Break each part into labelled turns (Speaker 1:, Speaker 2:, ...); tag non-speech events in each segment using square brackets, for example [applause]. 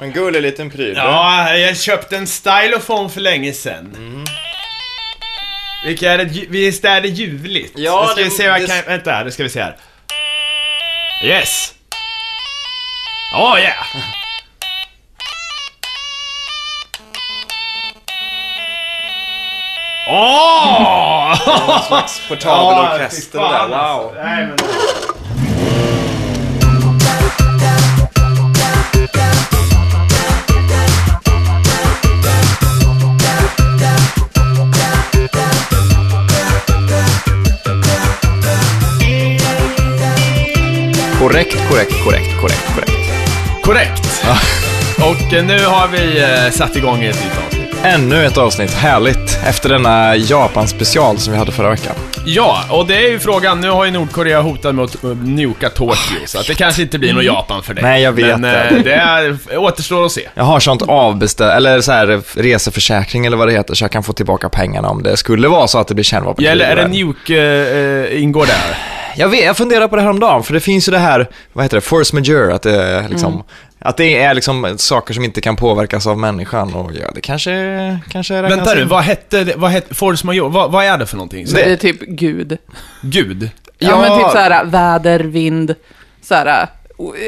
Speaker 1: En gullig liten pryl.
Speaker 2: Ja, jag köpte en stylophone för länge sedan.
Speaker 1: Mm.
Speaker 2: Vilka är det, visst är det ljuvligt?
Speaker 1: Ja,
Speaker 2: Nu ska vi
Speaker 1: det-
Speaker 2: se vad jag kan, vänta här, nu ska vi se här. Yes! Oh yeah! [laughs] Åh!
Speaker 1: En slags portabel orkester där. Wow.
Speaker 2: Nej, men...
Speaker 1: Korrekt, korrekt, korrekt, korrekt, korrekt.
Speaker 2: Korrekt! Och eh, nu har vi eh, satt igång ett nytt avsnitt.
Speaker 1: Ännu ett avsnitt, härligt. Efter denna Japan-special som vi hade förra veckan.
Speaker 2: Ja, och det är ju frågan, nu har ju Nordkorea hotat med att nuka Tokyo, så att det kanske inte blir något Japan för dig.
Speaker 1: Nej, jag vet
Speaker 2: Men
Speaker 1: det.
Speaker 2: eh, det är, återstår att se.
Speaker 1: Jag har sånt avbeställ, eller så här reseförsäkring eller vad det heter, så jag kan få tillbaka pengarna om det skulle vara så att det blir kärnvapen.
Speaker 2: Ja, eller är det nuke, eh, eh, ingår där?
Speaker 1: Jag vet, jag funderar på det här om dagen, för det finns ju det här, vad heter det, force majeure, att det är liksom, att det är liksom saker som inte kan påverkas av människan och ja, det kanske, kanske räknas
Speaker 2: Vänta nu, vad hette det, vad hette, force majeure, vad, vad är det för någonting?
Speaker 3: Det är typ Gud.
Speaker 2: Gud?
Speaker 3: Ja,
Speaker 1: Ja.
Speaker 3: men typ såhär väder, vind, såhär,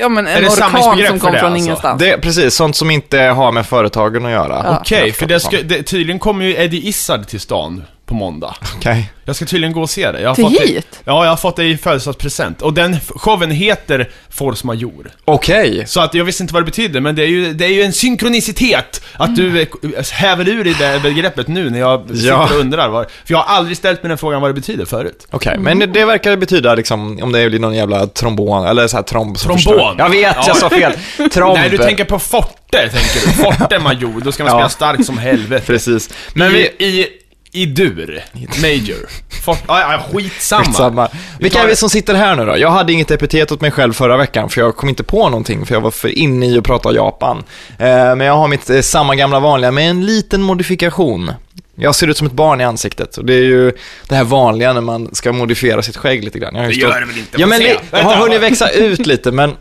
Speaker 3: ja men
Speaker 2: Är
Speaker 3: en
Speaker 2: det
Speaker 3: orkan
Speaker 2: samlingsbegrepp
Speaker 3: som
Speaker 2: för
Speaker 3: kom
Speaker 2: det,
Speaker 3: från
Speaker 2: alltså?
Speaker 3: ingenstans.
Speaker 1: Det är precis, sånt som inte har med företagen att göra.
Speaker 3: Ja.
Speaker 2: Okej, för det ska, det, tydligen kommer ju Eddie Izzard till stan på måndag.
Speaker 1: Okej.
Speaker 2: Jag ska tydligen gå och se det. Jag har
Speaker 3: Till
Speaker 2: fått det,
Speaker 3: hit?
Speaker 2: Ja, jag har fått det i födelsedagspresent. Och den showen heter Force Majeure.
Speaker 1: Okej.
Speaker 2: Så att jag visste inte vad det betyder, men det är ju, det är ju en synkronicitet att du eh, häver ur i det begreppet nu när jag sitter
Speaker 1: Ja.
Speaker 2: och undrar. Vad, för jag har aldrig ställt mig den frågan vad det betyder förut.
Speaker 1: Okej, men det, det verkar betyda liksom, om det blir någon jävla trombon, eller så här tromb
Speaker 2: Trombon?
Speaker 1: Jag vet,
Speaker 2: Ja.
Speaker 1: jag sa fel. [laughs] Tromb.
Speaker 2: Nej, du tänker på Forte, tänker du. Forte Major, då ska man
Speaker 1: Ja.
Speaker 2: spela stark som helvete.
Speaker 1: Precis.
Speaker 2: Men
Speaker 1: Men
Speaker 2: I,
Speaker 1: vi...
Speaker 2: i, i dur, Major. Fort, ja, ja, skitsamma.
Speaker 1: Skitsamma. Vilka är vi
Speaker 2: det.
Speaker 1: som sitter här nu då? Jag hade inget epitet åt mig själv förra veckan, för jag kom inte på någonting, för jag var för inne i att prata Japan. Eh, men jag har mitt eh, samma gamla vanliga med en liten modifikation. Jag ser ut som ett barn i ansiktet och det är ju det här vanliga när man ska modifiera sitt skägg lite grann. Jag
Speaker 2: Det gör det väl inte?
Speaker 1: Ja, men li- jag har hunnit växa ut lite, men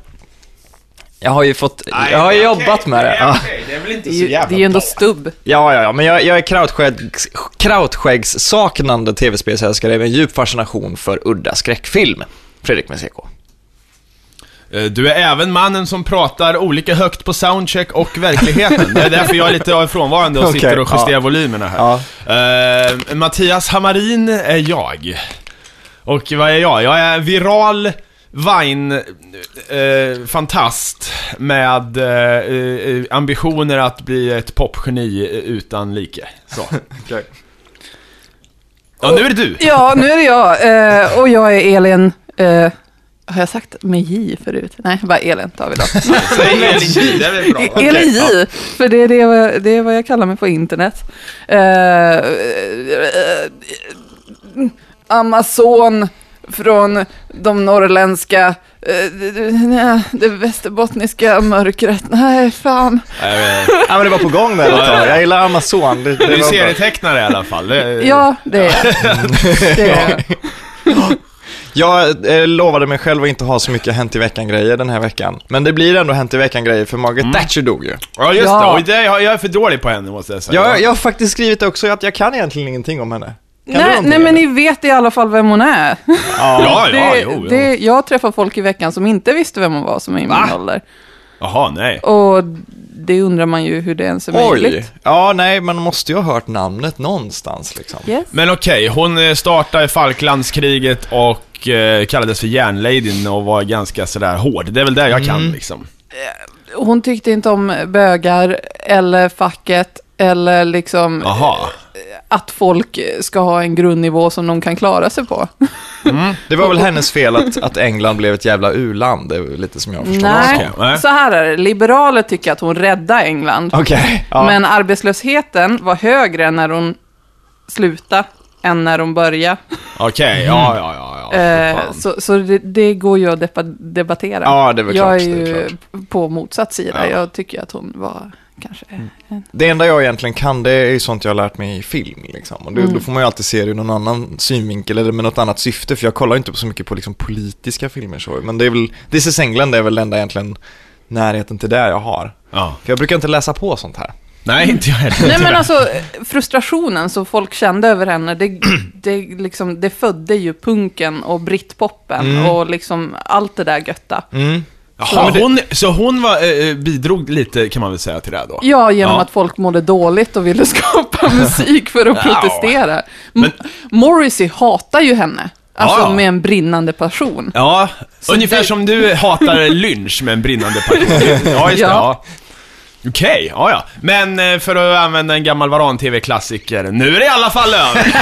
Speaker 1: jag har ju fått, jag har ju jobbat med det.
Speaker 2: Det är väl inte
Speaker 3: Det är
Speaker 2: så jävla
Speaker 3: det är ju ändå
Speaker 2: bra.
Speaker 3: stubb.
Speaker 1: Ja, ja, ja, men jag, jag är krautskäggs, krautskäggssaknande tv-spelsälskare med en djup fascination för udda skräckfilm. Fredrik med CK.
Speaker 2: Eh, Du är även mannen som pratar olika högt på soundcheck och verkligheten. Det är därför jag är lite frånvarande och [laughs] sitter och justerar
Speaker 1: ja.
Speaker 2: volymerna här.
Speaker 1: Ja.
Speaker 2: Eh, Mattias Hamarin är jag. Och vad är jag? Jag är viral Vine-fantast med eh, eh, ambitioner att bli ett popgeni eh, utan like. Så. [laughs] Ja, nu är det du.
Speaker 3: Ja, nu är det jag. Eh, och jag är Elin. Eh, har jag sagt med J förut? Nej, bara Elin tar vi då. [laughs]
Speaker 2: Säg Elin J, det är väl bra?
Speaker 3: Elin
Speaker 2: Okej,
Speaker 3: J,
Speaker 2: ja.
Speaker 3: för det är, det, vad- det är vad jag kallar mig på internet. Eh, eh, Amazon från de norrländska, eh, det, nej, det västerbottniska mörkret. Nej, fan.
Speaker 1: Ja, men det var på gång där ett tag. Jag gillar Amazon. Det, det
Speaker 2: Du är serietecknare i alla fall. Det-
Speaker 3: Ja, det är jag. Det är jag.
Speaker 1: Jag eh, lovade mig själv att inte ha så mycket Hänt i veckan-grejer den här veckan. Men det blir ändå Hänt i veckan-grejer för Margaret Thatcher dog ju.
Speaker 2: Ja, just
Speaker 3: Ja.
Speaker 2: det. Och det, jag är för dålig på henne, måste jag säga.
Speaker 1: Jag, jag har faktiskt skrivit också att jag kan egentligen ingenting om henne. Kan
Speaker 3: Nej, nej, men ni vet i alla fall vem hon är.
Speaker 2: Ja, [laughs] ja,
Speaker 3: det,
Speaker 2: jo, jo.
Speaker 3: det, jag träffar folk i veckan som inte visste vem hon var, som är i min
Speaker 2: Va?
Speaker 3: ålder.
Speaker 2: Jaha, nej.
Speaker 3: Och det undrar man ju hur det ens är
Speaker 1: Oj!
Speaker 3: möjligt.
Speaker 1: Ja, nej, man måste ju ha hört namnet någonstans liksom.
Speaker 3: Yes.
Speaker 2: Men okej, hon eh, startade Falklandskriget och eh, kallades för järnladyn och var ganska sådär hård. Det är väl det jag kan
Speaker 1: Mm.
Speaker 2: liksom.
Speaker 3: Hon tyckte inte om bögar eller facket eller liksom
Speaker 2: Jaha.
Speaker 3: Att folk ska ha en grundnivå som de kan klara sig på.
Speaker 1: Det var väl [laughs] hennes fel att, att England blev ett jävla u-land, det är väl lite som jag förstår
Speaker 3: Nej, så här är det. Liberaler tycker att hon räddade England.
Speaker 1: Okej, ja.
Speaker 3: Men arbetslösheten var högre när hon slutade än när hon började.
Speaker 2: Okej, ja, ja, ja. ja.
Speaker 3: Eh,
Speaker 2: Fan.
Speaker 3: så så det, det går ju att debattera.
Speaker 1: Ja, det är väl
Speaker 3: jag
Speaker 1: klart,
Speaker 3: är
Speaker 1: det är
Speaker 3: ju på motsatt sida.
Speaker 1: Ja.
Speaker 3: Jag tycker att hon var kanske...
Speaker 1: Det enda jag egentligen kan, det är ju sånt jag har lärt mig i film. Liksom. Och det, Då får man ju alltid se det ur någon annan synvinkel eller med något annat syfte, för jag kollar inte så mycket på liksom, politiska filmer så. Men det är väl, This is England är väl det enda egentligen närheten till det jag har.
Speaker 2: Ja.
Speaker 1: För jag brukar inte läsa på sånt här.
Speaker 2: Nej, inte jag heller.
Speaker 3: Nej men alltså, frustrationen som folk kände över henne, det, det, liksom, det födde ju punken och britpopen
Speaker 1: Mm.
Speaker 3: och liksom allt det där götta.
Speaker 1: Mm.
Speaker 2: Jaha, hon, så hon var, eh, bidrog lite, kan man väl säga, till det här då?
Speaker 3: Ja, genom
Speaker 2: Ja.
Speaker 3: att folk mådde dåligt och ville [laughs] skapa musik för att
Speaker 2: Ja.
Speaker 3: protestera.
Speaker 2: Men-
Speaker 3: Morrissey hatar ju henne, alltså
Speaker 2: Ja.
Speaker 3: med en brinnande passion.
Speaker 2: Ja,
Speaker 3: Så
Speaker 2: ungefär
Speaker 3: det-
Speaker 2: som du hatar [laughs] lynch med en brinnande passion. Ja, just det.
Speaker 3: Ja.
Speaker 2: Ja. Okej, ja ja. Men eh, för att använda en gammal Varan-TV-klassiker, nu är det i alla fall över. [laughs]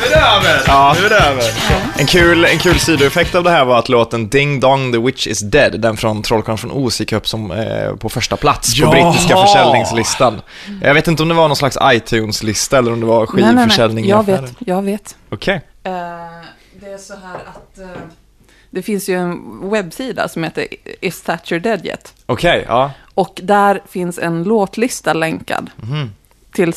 Speaker 2: nu är det över.
Speaker 1: Ja.
Speaker 2: Nu är det över.
Speaker 1: En kul, en kul sidoeffekt av det här var att låten Ding Dong The Witch Is Dead, den från Trollkarlen från Oz, gick upp som, eh, på första plats på
Speaker 2: Jaha.
Speaker 1: brittiska försäljningslistan. Jag vet inte om det var någon slags iTunes-lista eller om det var
Speaker 3: Nej, nej,
Speaker 1: skivförsäljning.
Speaker 3: nej.
Speaker 1: i
Speaker 3: Jag vet, jag vet.
Speaker 1: Okej.
Speaker 3: Eh, det är så här att eh, det finns ju en webbsida som heter Is Thatcher Dead Yet?
Speaker 1: Okej, ja.
Speaker 3: Och där finns en låtlista länkad till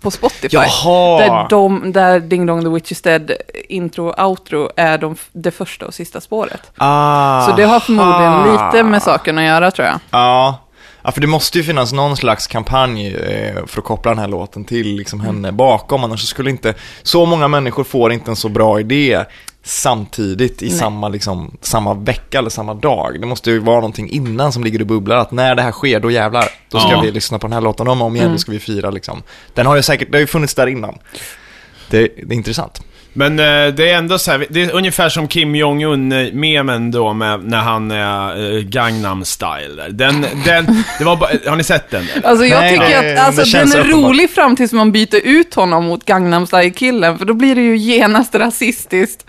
Speaker 3: på Spotify.
Speaker 1: Jaha!
Speaker 3: Där, de, där Ding Dong the Witch is Dead, intro och outro, är de, det första och sista spåret.
Speaker 1: Ah,
Speaker 3: Så det har förmodligen lite med saken att göra tror jag.
Speaker 1: Ja. ja, för det måste ju finnas någon slags kampanj eh, för att koppla den här låten till liksom henne bakom, annars skulle inte, så många människor får inte en så bra idé samtidigt i
Speaker 3: Nej.
Speaker 1: samma, liksom, samma vecka eller samma dag. Det måste ju vara någonting innan som ligger och bubblar, att när det här sker, då jävlar, då ska
Speaker 2: Ja.
Speaker 1: vi lyssna på den här låten om och om igen,
Speaker 3: Mm.
Speaker 1: då ska vi fira liksom. Den har ju säkert, det har ju funnits där innan. Det, det är intressant.
Speaker 2: Men eh, det är ändå så här, det är ungefär som Kim Jong-Un-memen då med, när han är eh, Gangnam style där. Den, den, det var bara, har ni sett den? Eller?
Speaker 3: Alltså jag
Speaker 1: Nej,
Speaker 3: tycker
Speaker 1: det-
Speaker 3: att alltså,
Speaker 1: känns
Speaker 3: den är
Speaker 1: uppenbart.
Speaker 3: rolig fram tills man byter ut honom mot Gangnam Style-killen, för då blir det ju genast rasistiskt.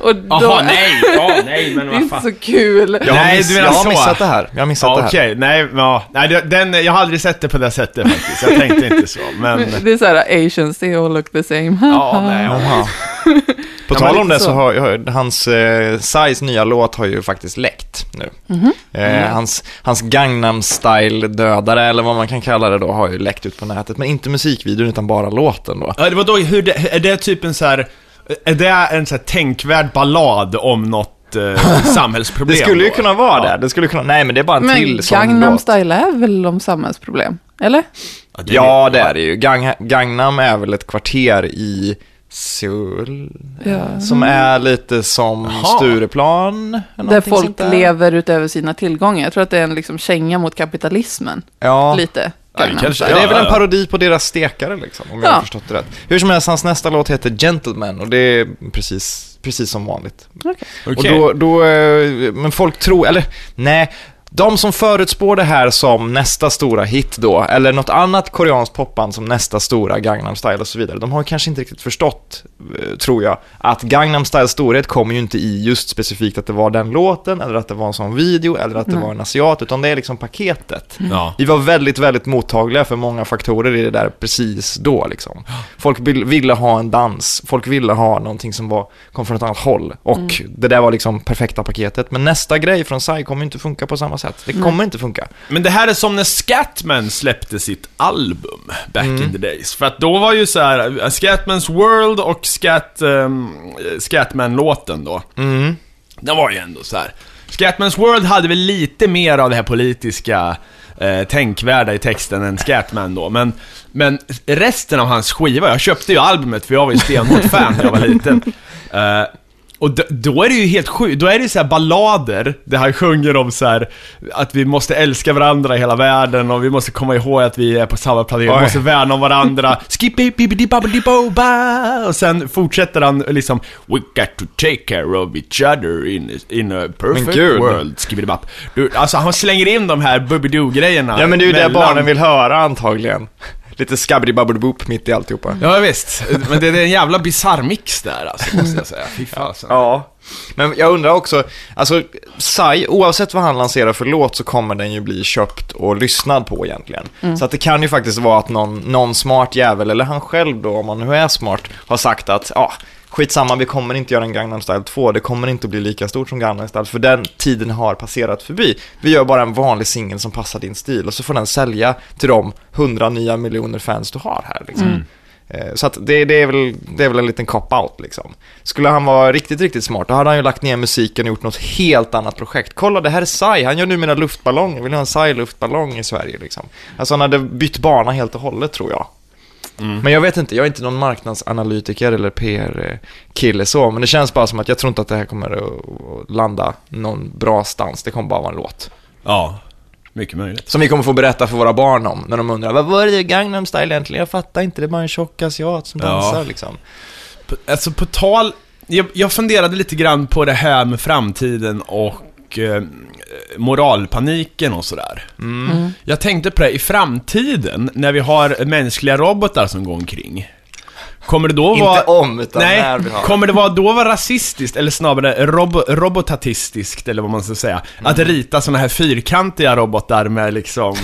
Speaker 3: Och då,
Speaker 2: Jaha, nej, ja, nej, men [laughs]
Speaker 3: det är
Speaker 2: vad
Speaker 3: inte
Speaker 2: fan.
Speaker 3: så kul.
Speaker 1: Jag har,
Speaker 2: Nej,
Speaker 1: miss,
Speaker 2: du menar
Speaker 1: jag har missat det här. Jag har missat
Speaker 2: Ja,
Speaker 1: det här.
Speaker 2: okej, nej, ja, nej, det- den, jag har aldrig sett det på det sättet faktiskt. Jag tänkte inte så, men...
Speaker 3: Det är så här, Asians, they all look the same.
Speaker 2: Ja, nej, ja.
Speaker 1: Jaha. På
Speaker 2: Ja,
Speaker 1: tal
Speaker 2: men
Speaker 1: om det så
Speaker 3: så.
Speaker 1: har har- hans eh, Sais nya låt har ju faktiskt läckt nu.
Speaker 3: Mhm.
Speaker 1: Eh, hans, hans Gangnam style-dödare, eller vad man kan kalla det då, har ju läckt ut på nätet. Men inte musikvideon, utan bara låten då.
Speaker 2: Ja, det var då, hur det, är det typ en så här, är det en så här tänkvärd ballad om något eh, [laughs] samhällsproblem?
Speaker 1: Det skulle ju
Speaker 2: då?
Speaker 1: kunna vara
Speaker 2: Ja.
Speaker 1: det. det skulle kunna, nej, men det är bara en
Speaker 3: Men
Speaker 1: till sån
Speaker 3: Gangnam
Speaker 1: låt.
Speaker 3: Style är väl om samhällsproblem? Eller?
Speaker 2: Ja, det,
Speaker 1: Ja, det är det ju. Gang, Gangnam är väl ett kvarter i Seoul,
Speaker 3: Ja.
Speaker 1: som är lite som
Speaker 2: Jaha.
Speaker 1: Stureplan.
Speaker 3: Där folk
Speaker 1: där.
Speaker 3: lever utöver sina tillgångar. Jag tror att det är en liksom känga mot kapitalismen.
Speaker 1: Ja.
Speaker 3: Lite.
Speaker 2: Ja, det kanske-
Speaker 1: är väl en parodi på deras stekare liksom, om jag
Speaker 3: Ja.
Speaker 1: har förstått det rätt. Hur som helst, hans nästa låt heter Gentleman och det är precis, precis som vanligt.
Speaker 3: Okej.
Speaker 1: Och då, då, eh, men folk tror, eller nej, de som förutspår det här som nästa stora hit då, eller något annat koreanskt popband som nästa stora Gangnam Style och så vidare, de har kanske inte riktigt förstått, eh, tror jag, att Gangnam Styles storhet kommer ju inte i just specifikt att det var den låten, eller att det var en sån video, eller att det
Speaker 3: Nej.
Speaker 1: var en asiat, utan det är liksom paketet.
Speaker 2: Ja.
Speaker 1: Vi var väldigt, väldigt mottagliga för många faktorer i det där precis då liksom. Folk vill- ville ha en dans, folk ville ha någonting som var, kom från ett annat håll. Och det där var liksom perfekta paketet. Men nästa grej från Psy kommer inte funka på samma sätt. Det kommer inte funka.
Speaker 2: Men det här är som när Scatman släppte sitt album back
Speaker 1: Mm.
Speaker 2: in the days. För att då var ju så här, eh, Scatmans World och Scat, um, Scatman-låten då.
Speaker 1: Mm.
Speaker 2: Den var ju ändå så här. Scatmans World hade väl lite mer av det här politiska eh, tänkvärda i texten än Scatman då, men, men resten av hans skiva, jag köpte ju albumet för jag var ju stenhårt fan när jag var liten. [laughs] Eh, och d- då är det ju helt sjukt, då är det ju så ballader, där han sjunger om så här att vi måste älska varandra i hela världen och vi måste komma ihåg att vi är på samma planet, vi måste värna om varandra. [laughs] Skip-bip-bip-bip-bip-boba. Och sen fortsätter han liksom We got to take care of each other in, in a perfect world. Skibidibap. Du, alltså han slänger in de här Bubidoo-grejerna
Speaker 1: Ja men det är ju det barnen vill höra antagligen. Lite skabbidi-babbidi-boop mitt i alltihopa.
Speaker 2: Ja visst, men det är en jävla bisarr mix där alltså, måste jag säga. Fy fasen.
Speaker 1: Ja. Men jag undrar också, alltså Psy, oavsett vad han lanserar för låt så kommer den ju bli köpt och lyssnad på egentligen. Så att det kan ju faktiskt vara att någon, någon smart jävel, eller han själv då, om han nu är smart, har sagt att ja, skitsamma, vi kommer inte göra en Gangnam Style 2, det kommer inte bli lika stort som Gangnam Style, för den tiden har passerat förbi. Vi gör bara en vanlig singel som passar din stil och så får den sälja till de hundra nya miljoner fans du har här liksom. Eh, Så att det, det, är väl, det är väl en liten cop-out liksom. Skulle han vara riktigt, riktigt smart, då hade han ju lagt ner musiken och gjort något helt annat projekt. Kolla, det här är Sai, han gör numera luftballonger, vill ni ha en Sai-luftballong i Sverige liksom? Alltså han hade bytt bana helt och hållet tror jag. Men jag vet inte, jag är inte någon marknadsanalytiker eller PR-kille så, men det känns bara som att jag tror inte att det här kommer att landa någon bra stans, det kommer bara vara en låt.
Speaker 2: Ja, mycket möjligt.
Speaker 1: Som vi kommer få berätta för våra barn om, när de undrar vad var det Gangnam Style egentligen? Jag fattar inte, det är bara en tjock asiat som
Speaker 2: Ja.
Speaker 1: dansar liksom.
Speaker 2: På- Alltså på tal, jag, jag funderade lite grann på det här med framtiden och eh, moralpaniken och sådär.
Speaker 1: Mm.
Speaker 2: Jag tänkte på det, i framtiden, när vi har mänskliga robotar som går omkring, kommer det då vara...
Speaker 1: Inte om, utan
Speaker 2: Nej,
Speaker 1: när vi har
Speaker 2: kommer det vara, då vara rasistiskt, eller snarare robo, robotatistiskt, eller vad man ska säga, att
Speaker 1: Mm.
Speaker 2: rita såna här fyrkantiga robotar med liksom,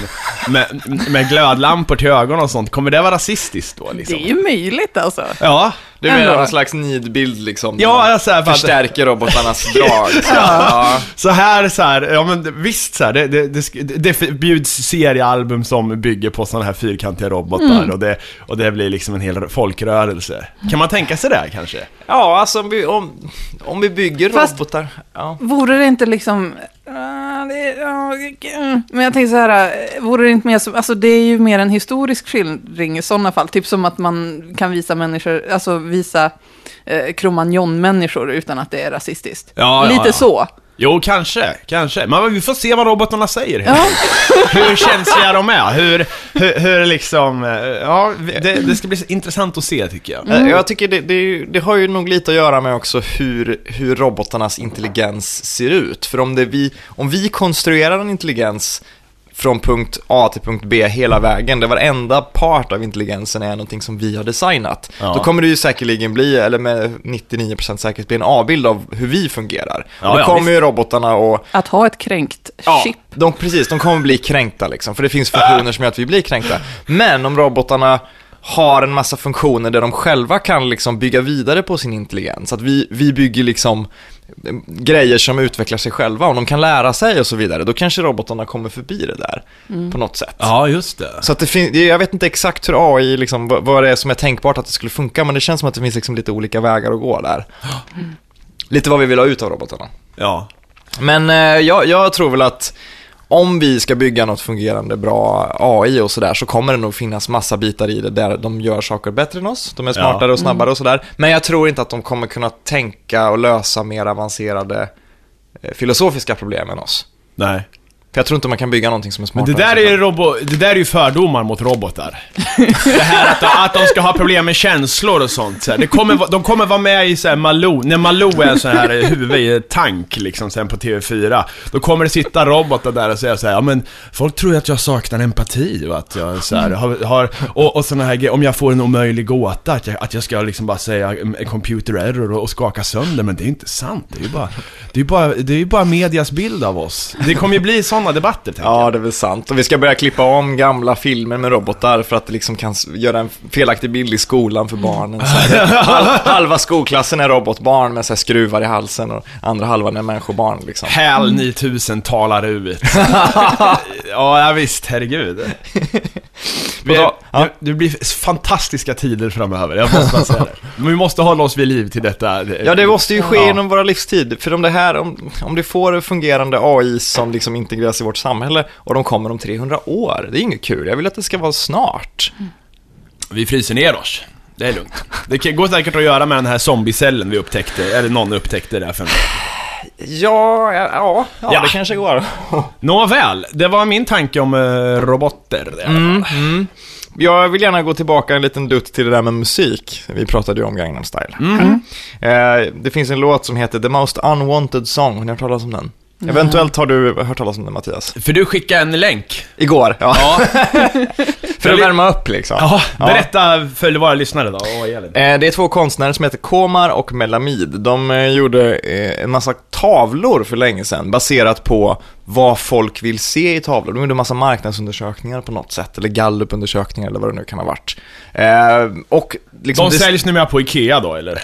Speaker 2: med, med glödlampor till ögon och sånt, kommer det vara rasistiskt då liksom?
Speaker 3: Det är ju möjligt alltså.
Speaker 2: Ja,
Speaker 1: Du menar
Speaker 3: Ändå.
Speaker 1: någon slags nidbild liksom?
Speaker 2: Ja, för att-
Speaker 1: Förstärker robotarnas [laughs] drag. Så. ja.
Speaker 2: Så här, så här, ja men visst så här, det, det, det, det bjuds seriealbum som bygger på sådana här fyrkantiga robotar och, det, och det blir liksom en hel folkrörelse. Kan man tänka sig det kanske?
Speaker 1: ja, alltså om vi, om, om vi bygger
Speaker 3: Fast-
Speaker 1: robotar. Ja.
Speaker 3: Vore det inte liksom... ah, det, ja, mm. Men jag tänker så här, eh, vore det inte mer som... Alltså det är ju mer en historisk skildring i sådana fall. Typ som att man kan visa människor, alltså visa eh, Cromagnon-människor utan att det är rasistiskt.
Speaker 2: Ja, ja,
Speaker 3: Lite
Speaker 2: ja.
Speaker 3: så.
Speaker 2: Jo, kanske, kanske. Men vi får se vad robotarna säger
Speaker 3: Ja.
Speaker 2: Hur känsliga de är, hur, hur, hur liksom, eh, ja, det, det ska bli intressant att se tycker jag.
Speaker 1: Eh, Jag tycker det, det, det har ju nog lite att göra med också hur, hur robotarnas intelligens ser ut. För om, det vi, om vi konstruerar en intelligens från punkt A till punkt B hela vägen, där varenda part av intelligensen är någonting som vi har designat,
Speaker 2: Ja.
Speaker 1: då kommer det ju säkerligen bli, eller med 99% säkerhet bli en avbild av hur vi fungerar.
Speaker 2: Ja,
Speaker 1: och då
Speaker 2: ja,
Speaker 1: kommer
Speaker 2: visst.
Speaker 1: ju robotarna och
Speaker 3: Att ha ett kränkt
Speaker 1: Ja,
Speaker 3: chip.
Speaker 1: de, precis. De kommer bli kränkta liksom, för det finns funktioner som gör att vi blir kränkta. Men om robotarna har en massa funktioner där de själva kan liksom bygga vidare på sin intelligens. Att vi, vi bygger liksom grejer som utvecklar sig själva och de kan lära sig och så vidare. Då kanske robotarna kommer förbi det där på något sätt.
Speaker 2: Ja, just det.
Speaker 1: Så att det finns, jag vet inte exakt hur AI, liksom, vad, det är som är tänkbart att det skulle funka, men det känns som att det finns liksom lite olika vägar att gå där. Lite vad vi vill ha ut av robotarna.
Speaker 2: Ja.
Speaker 1: Men eh, jag, jag tror väl att om vi ska bygga något fungerande bra AI och sådär så kommer det nog finnas massa bitar i det där de gör saker bättre än oss. De är smartare och snabbare och sådär. Men jag tror inte att de kommer kunna tänka och lösa mer avancerade eh, filosofiska problem än oss.
Speaker 2: Nej.
Speaker 1: För jag tror inte man kan bygga någonting som är
Speaker 2: Men
Speaker 1: smartare.
Speaker 2: det där, är ju robo, det där är ju fördomar mot robotar. [laughs] Det här att de, att de ska ha problem med känslor och sånt. Så här. Det kommer, va- de kommer vara med i så här Malou, när Malou är en sån här huvud i en tank liksom sen på TV4. Då kommer det sitta robotar där och säga så här, ja men folk tror ju att jag saknar empati och att jag så här, har, har och, och såna här grejer, om jag får en omöjlig gåta, att jag, att jag ska liksom bara säga mm, computer error och, och skaka sönder, men det är inte sant. Det är ju bara, det är ju bara, det är ju bara medias bild av oss. Det kommer ju bli sådana debatter, tänker jag.
Speaker 1: Ja, det är väl sant. Och vi ska börja klippa om gamla filmer med robotar för att det liksom kan göra en felaktig bild i skolan för barnen. [laughs] Halva skolklassen är robotbarn med så skruvar i halsen och andra halvan är människobarn. Liksom.
Speaker 2: HAL 9000 talar ut. [laughs] ja, ja, visst, herregud. [laughs] Vi,
Speaker 1: då- ja.
Speaker 2: det, blir fantastiska tider framöver, jag måste bara säga det. Men vi måste hålla oss vid liv till detta.
Speaker 1: Ja, det måste ju ske
Speaker 2: Ja.
Speaker 1: inom våra livstid. För om det här, om, om det får fungerande AI som liksom integreras i vårt samhälle och de kommer om 300 år, det är inget kul. Jag vill att det ska vara snart.
Speaker 2: Vi fryser ner oss. Det är lugnt. Det går säkert att göra med den här zombiecellen vi upptäckte, eller någon upptäckte där för
Speaker 1: Ja, ja, ja, ja,
Speaker 2: Ja.
Speaker 1: det kanske går. [laughs]
Speaker 2: Nåväl, det var min tanke om eh, roboter.
Speaker 1: Mm, mm. Jag vill gärna gå tillbaka en liten dutt till det där med musik. Vi pratade ju om Gangnam Style. Eh, det finns en låt som heter The Most Unwanted Song. Har ni hört talas om den? Eventuellt har du hört talas om den Mattias?
Speaker 2: För du skickade en länk.
Speaker 1: Igår, ja.
Speaker 2: Ja, [laughs] [laughs]
Speaker 1: För att värma upp liksom.
Speaker 2: ja berätta för våra lyssnare då, vad gäller det?
Speaker 1: Eh, Det är två konstnärer som heter Komar och Melamid. De eh, gjorde eh, en massa tavlor för länge sedan baserat på vad folk vill se i tavlor. De gjorde en massa marknadsundersökningar på något sätt, eller gallupundersökningar eller vad det nu kan ha varit. Eh, Och liksom...
Speaker 2: De säljs numera på Ikea då, eller?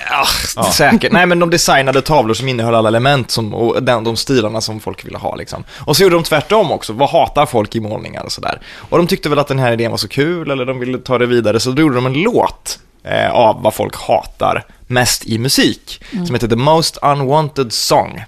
Speaker 1: Ja, säkert. Nej, men de designade tavlor som innehöll alla element som, och den, de stilarna som folk ville ha. Liksom. Och så gjorde de tvärtom också. Vad hatar folk i målningar och sådär? Och de tyckte väl att den här idén var så kul, eller de ville ta det vidare, så då gjorde de en låt eh, av vad folk hatar mest i musik,
Speaker 3: Mm.
Speaker 1: som heter The Most Unwanted Song.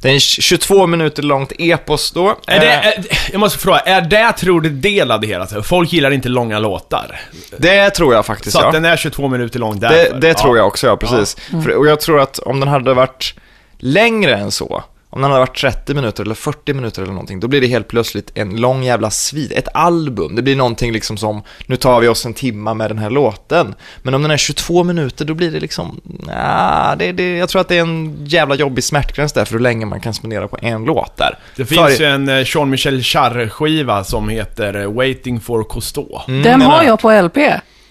Speaker 1: Det är en 22 minuter långt epos då.
Speaker 2: Mm. Är det,
Speaker 1: Eh,
Speaker 2: är, jag måste fråga, är det tror du det hela? Så Folk gillar inte långa låtar.
Speaker 1: det tror jag faktiskt,
Speaker 2: Så
Speaker 1: ja.
Speaker 2: att den är 22 minuter lång
Speaker 1: Det,
Speaker 2: därför.
Speaker 1: det tror
Speaker 2: Ja.
Speaker 1: jag också, ja precis. För, och jag tror att om den hade varit längre än så, om den hade varit 30 minuter eller 40 minuter eller någonting, då blir det helt plötsligt en lång jävla svid, ett album. Det blir någonting liksom som, nu tar vi oss en timma med den här låten. Men om den är 22 minuter, då blir det liksom, nah, det, det, jag tror att det är en jävla jobbig smärtgräns där för hur länge man kan spendera på en låt där.
Speaker 2: Det
Speaker 1: För-
Speaker 2: finns ju en eh, Jean-Michel Jarre-skiva som heter eh, Waiting for Cousteau.
Speaker 1: Mm,
Speaker 3: Den har jag på LP.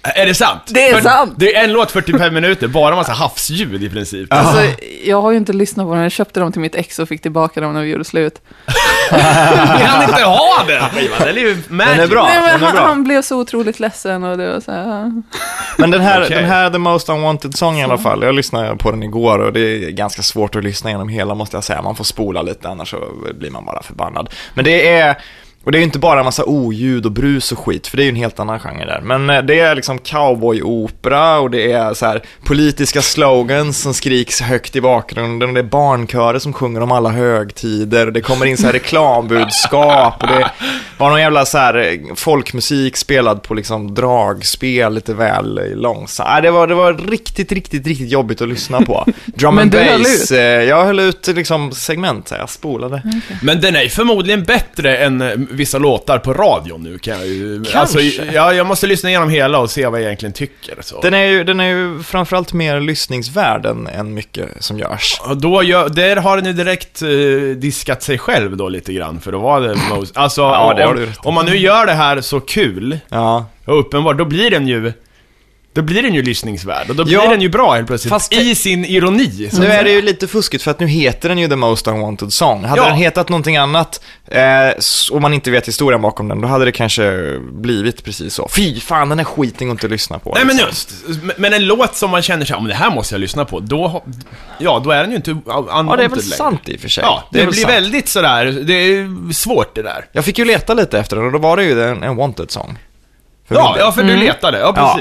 Speaker 2: Är det sant?
Speaker 3: Det är
Speaker 2: För
Speaker 3: sant!
Speaker 2: Det är en låt 45 minuter, bara massa havsljud i princip.
Speaker 3: Alltså, jag har ju inte lyssnat på den. Jag köpte dem till mitt ex och fick tillbaka dem när vi gjorde slut. [laughs]
Speaker 2: Vi kan inte ha den skivan, den är ju magic.
Speaker 1: Den är bra.
Speaker 3: Nej, men
Speaker 1: den är
Speaker 3: han,
Speaker 1: bra.
Speaker 3: han blev så otroligt ledsen och det var så här.
Speaker 1: Men den här,
Speaker 2: Okej.
Speaker 1: den här The Most Unwanted Song i alla fall, jag lyssnade på den igår och det är ganska svårt att lyssna igenom hela måste jag säga. Man får spola lite annars så blir man bara förbannad. Men det är, och det är ju inte bara en massa oljud och brus och skit, för det är ju en helt annan genre där. Men eh, det är liksom cowboyopera och det är så här politiska slogans som skriks högt i bakgrunden och det är barnkörer som sjunger om alla högtider och det kommer in så här reklambudskap och det var någon jävla så här eh, folkmusik spelad på liksom dragspel lite väl långsamt. Nej, det var, det var riktigt, riktigt, riktigt jobbigt att lyssna på. [laughs] Drum
Speaker 3: Men
Speaker 1: and bass, eh, jag höll ut liksom segment, så jag spolade.
Speaker 2: Men den är ju förmodligen bättre än vissa låtar på radion nu kan jag ju...
Speaker 1: Kanske.
Speaker 2: Alltså, ja, jag måste lyssna igenom hela och se vad jag egentligen tycker. Så.
Speaker 1: Den är ju, den är ju framförallt mer lyssningsvärd än, än mycket som görs.
Speaker 2: Och då gör, där har den ju direkt eh, diskat sig själv då lite grann, för då var det most, Alltså,
Speaker 1: Ja, det
Speaker 2: om, om man nu gör det här så kul
Speaker 1: Ja,
Speaker 2: och uppenbart, då blir den ju... Då blir den ju lyssningsvärd, och då blir
Speaker 1: Ja,
Speaker 2: den ju bra helt plötsligt,
Speaker 1: fast-
Speaker 2: i sin ironi.
Speaker 1: nu är det ju lite fuskigt för att nu heter den ju The Most Unwanted Song. Hade
Speaker 2: Ja.
Speaker 1: den hetat någonting annat, eh, och man inte vet historien bakom den, då hade det kanske blivit precis så. Fy fan, den här skiten går inte att lyssna på.
Speaker 2: Nej men
Speaker 1: liksom.
Speaker 2: just, men en låt som man känner sig, om det här måste jag lyssna på, då, ja då är den ju inte unwanted
Speaker 1: Ja, det är väl
Speaker 2: längre.
Speaker 1: sant i och för sig.
Speaker 2: Ja, det,
Speaker 1: väl
Speaker 2: blir
Speaker 1: sant.
Speaker 2: väldigt sådär, det är svårt det där.
Speaker 1: Jag fick ju leta lite efter den och då var det ju en, en Wanted Song.
Speaker 2: Ja, ja, för du letade, ja
Speaker 1: Ja.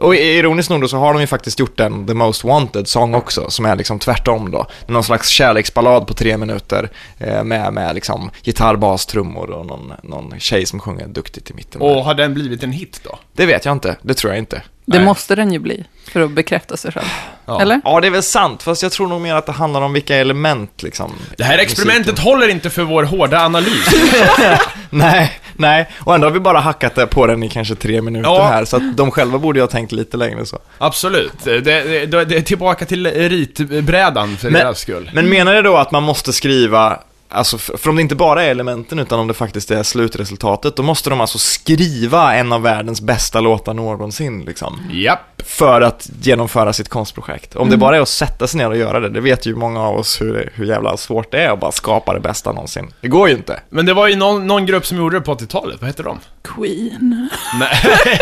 Speaker 1: Och ironiskt nog då så har de ju faktiskt gjort en The Most Wanted Song också, som är liksom tvärtom då. Någon slags kärleksballad på tre minuter eh, med, med liksom gitarr, bas, trummor och någon, någon tjej som sjunger duktigt i mitten.
Speaker 2: Och har den blivit en hit då?
Speaker 1: Det vet jag inte, det tror jag inte.
Speaker 3: Det
Speaker 2: Nej.
Speaker 3: måste den ju bli, för att bekräfta sig själv.
Speaker 2: Ja.
Speaker 3: Eller?
Speaker 1: Ja, det är väl sant, fast jag tror nog mer att det handlar om vilka element liksom.
Speaker 2: Det här experimentet
Speaker 1: musiken.
Speaker 2: håller inte för vår hårda analys. [laughs]
Speaker 1: Nej, nej, och ändå har vi bara hackat det på den i kanske tre minuter
Speaker 2: Ja.
Speaker 1: här, så att de själva borde ju ha tänkt lite längre så.
Speaker 2: Absolut. Det, det, det, är tillbaka till ritbrädan för
Speaker 1: Men-
Speaker 2: deras skull.
Speaker 1: Men menar det då att man måste skriva, alltså för om det inte bara är elementen utan om det faktiskt är slutresultatet, då måste de alltså skriva en av världens bästa låtar någonsin liksom.
Speaker 2: Japp.
Speaker 1: För att genomföra sitt konstprojekt. Om det bara är att sätta sig ner och göra det, det vet ju många av oss hur, hur jävla svårt det är att bara skapa det bästa någonsin. Det går ju inte.
Speaker 2: Men det var ju någon, någon grupp som gjorde det på 80-talet, vad hette de?
Speaker 3: Queen.
Speaker 2: Nej.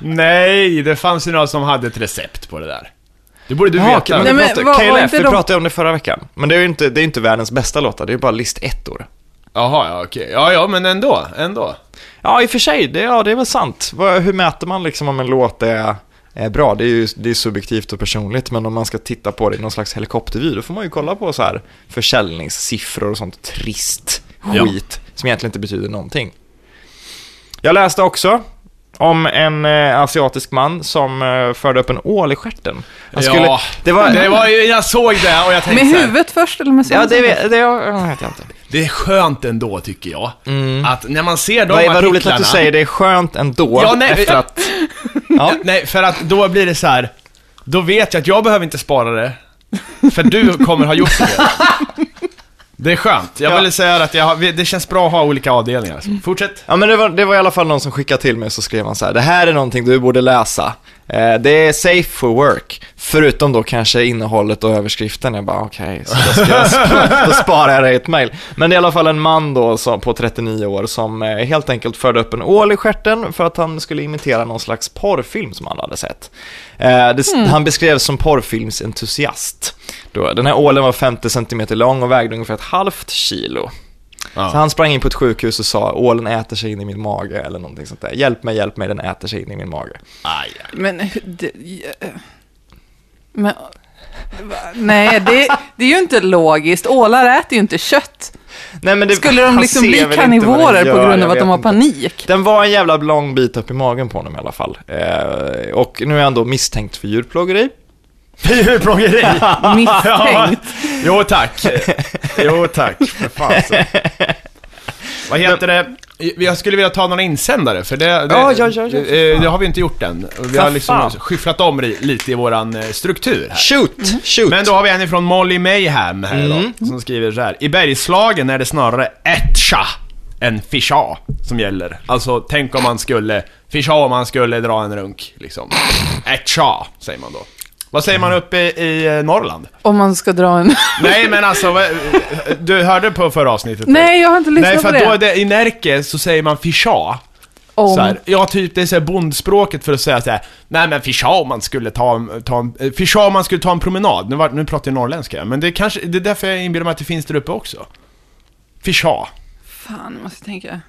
Speaker 2: [laughs] Nej, det fanns ju några som hade ett recept på det där. Det borde du
Speaker 1: Ja,
Speaker 2: veta.
Speaker 1: men
Speaker 3: Nej,
Speaker 1: vi
Speaker 3: men var- var
Speaker 1: KLF, vi
Speaker 3: de-
Speaker 1: pratade om det förra veckan. Men det är ju inte, det är inte världens bästa låtar, det är ju bara listettor.
Speaker 2: Jaha, ja okej. Ja, ja, men ändå, ändå.
Speaker 1: Ja, i och för sig, det, ja, det är väl sant. Hur mäter man liksom om en låt är, är bra? Det är ju det är subjektivt och personligt, men om man ska titta på det i någon slags helikoptervy, då får man ju kolla på så här försäljningssiffror och sånt trist
Speaker 2: Ja.
Speaker 1: skit som egentligen inte betyder någonting. Jag läste också om en eh, asiatisk man som eh, förde upp en ål i stjärten. Han skulle,
Speaker 2: ja,
Speaker 1: det var...
Speaker 2: det var jag såg det och jag tänkte
Speaker 3: Med
Speaker 2: så här,
Speaker 3: huvudet först eller med
Speaker 1: Ja, det,
Speaker 3: svansen?
Speaker 1: det, det vet jag inte.
Speaker 2: Det är skönt ändå, tycker jag. Att när man ser de
Speaker 1: Vad, vad roligt
Speaker 2: artiklarna...
Speaker 1: att du säger det är skönt ändå,
Speaker 2: Ja, nej,
Speaker 1: efter att... [laughs] Ja.
Speaker 2: Nej, för att då blir det så här. Då vet jag att jag behöver inte spara det. För du kommer ha gjort det. [laughs] Det är skönt. Jag
Speaker 1: Ja.
Speaker 2: ville säga att jag har, det känns bra att ha olika avdelningar. Så fortsätt.
Speaker 1: Ja men det var, det var i alla fall någon som skickade till mig så skrev han så här. Det här är någonting du borde läsa. Eh, det är safe for work. Förutom då kanske innehållet och överskriften. Jag bara okej, så då, ska jag sp- [laughs] då sparar jag det i ett mail. Men det är i alla fall en man då som, på 39 år som eh, helt enkelt förde upp en ål i stjärten för att han skulle imitera någon slags porrfilm som han hade sett. Eh, det, Han beskrevs som porrfilmsentusiast. Då, den här ålen var 50 cm lång och vägde ungefär ett halvt kilo.
Speaker 2: Ja.
Speaker 1: Så han sprang in på ett sjukhus och sa ålen äter sig in i min mage eller någonting sånt där. Hjälp mig, hjälp mig, den äter sig in i min mage.
Speaker 2: Aj, aj.
Speaker 3: Men, det, men nej, det, det är ju inte logiskt. Ålar äter ju inte kött.
Speaker 1: Nej, men det,
Speaker 3: Skulle de liksom bli
Speaker 1: inte
Speaker 3: karnivorer på grund av att de har
Speaker 1: inte.
Speaker 3: panik?
Speaker 1: Den var en jävla lång bit upp i magen på honom i alla fall. Eh, och nu är han då misstänkt för djurplågeri.
Speaker 2: Djurplågeri! [laughs]
Speaker 3: Misstänkt.
Speaker 2: Jo tack. Jo tack, för fasen. Vad heter det? Jag skulle vilja ta några insändare, för det, det,
Speaker 1: Ja, ja, ja, ja, för
Speaker 2: eh, det har vi inte gjort än. Vi har liksom
Speaker 1: fan.
Speaker 2: skyfflat om lite i våran eh, struktur här.
Speaker 1: Shoot! Shoot!
Speaker 2: Men då har vi en ifrån Molly Mayhem här
Speaker 1: Mm.
Speaker 2: då, som skriver så här. I Bergslagen är det snarare etcha än fischa som gäller. Alltså, tänk om man skulle, fischa om man skulle dra en runk, liksom. Etcha, säger man då. Vad säger man uppe i, eh, Norrland?
Speaker 3: Om man ska dra en... [laughs]
Speaker 2: Nej men alltså, du hörde på förra avsnittet?
Speaker 3: Nej, jag har inte lyssnat
Speaker 2: Nej, för
Speaker 3: på
Speaker 2: att då
Speaker 3: det.
Speaker 2: är det, i Närke så säger man fischa.
Speaker 3: Om.
Speaker 2: Så här, ja, typ det är så här bondspråket för att säga så här. Nej men fischa om man skulle ta, ta en, eh, fischa om man skulle ta en promenad. Nu, var, nu pratar jag norrländska, men det kanske, det är därför jag inbillar mig att det finns där uppe också. Fischa.
Speaker 3: Fan, jag måste tänka.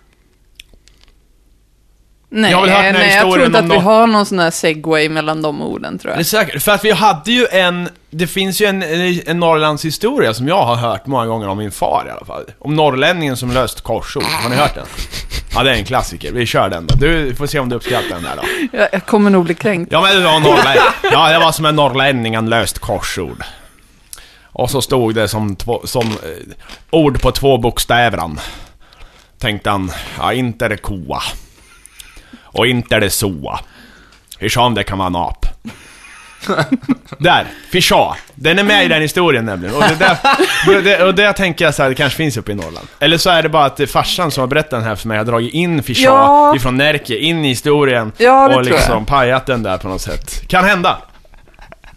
Speaker 3: Nej,
Speaker 2: Jag
Speaker 3: nej jag tror inte att vi har någon sån här segway mellan de orden, tror
Speaker 2: Det är
Speaker 3: jag.
Speaker 2: säkert, för att vi hade ju en, det finns ju en, en Norrlandshistoria som jag har hört många gånger om min far i alla fall. Om norrlänningen som löst korsord. Har ni hört den? Ja, det är en klassiker. Vi kör den då. Du får se om du uppskattar den där då.
Speaker 3: Jag, jag kommer nog bli kränkt.
Speaker 2: Ja men det var norrlänning. Ja det var som en norrlänning, en löst korsord. Och så stod det som, två, som eh, ord på två bokstäver. Tänkte han, ja inte är det koa. Och inte är det soa. Sa om det kan vara en ap? Där, fischa. Den är med i den historien nämligen. Och det, där, och det, och det tänker jag så här, det kanske finns uppe i Norrland. Eller så är det bara att det är farsan som har berättat den här för mig har dragit in fischa
Speaker 3: Ja.
Speaker 2: ifrån Närke in i historien.
Speaker 3: Ja, det
Speaker 2: och
Speaker 3: tror
Speaker 2: liksom
Speaker 3: jag.
Speaker 2: pajat den där på något sätt. Kan hända.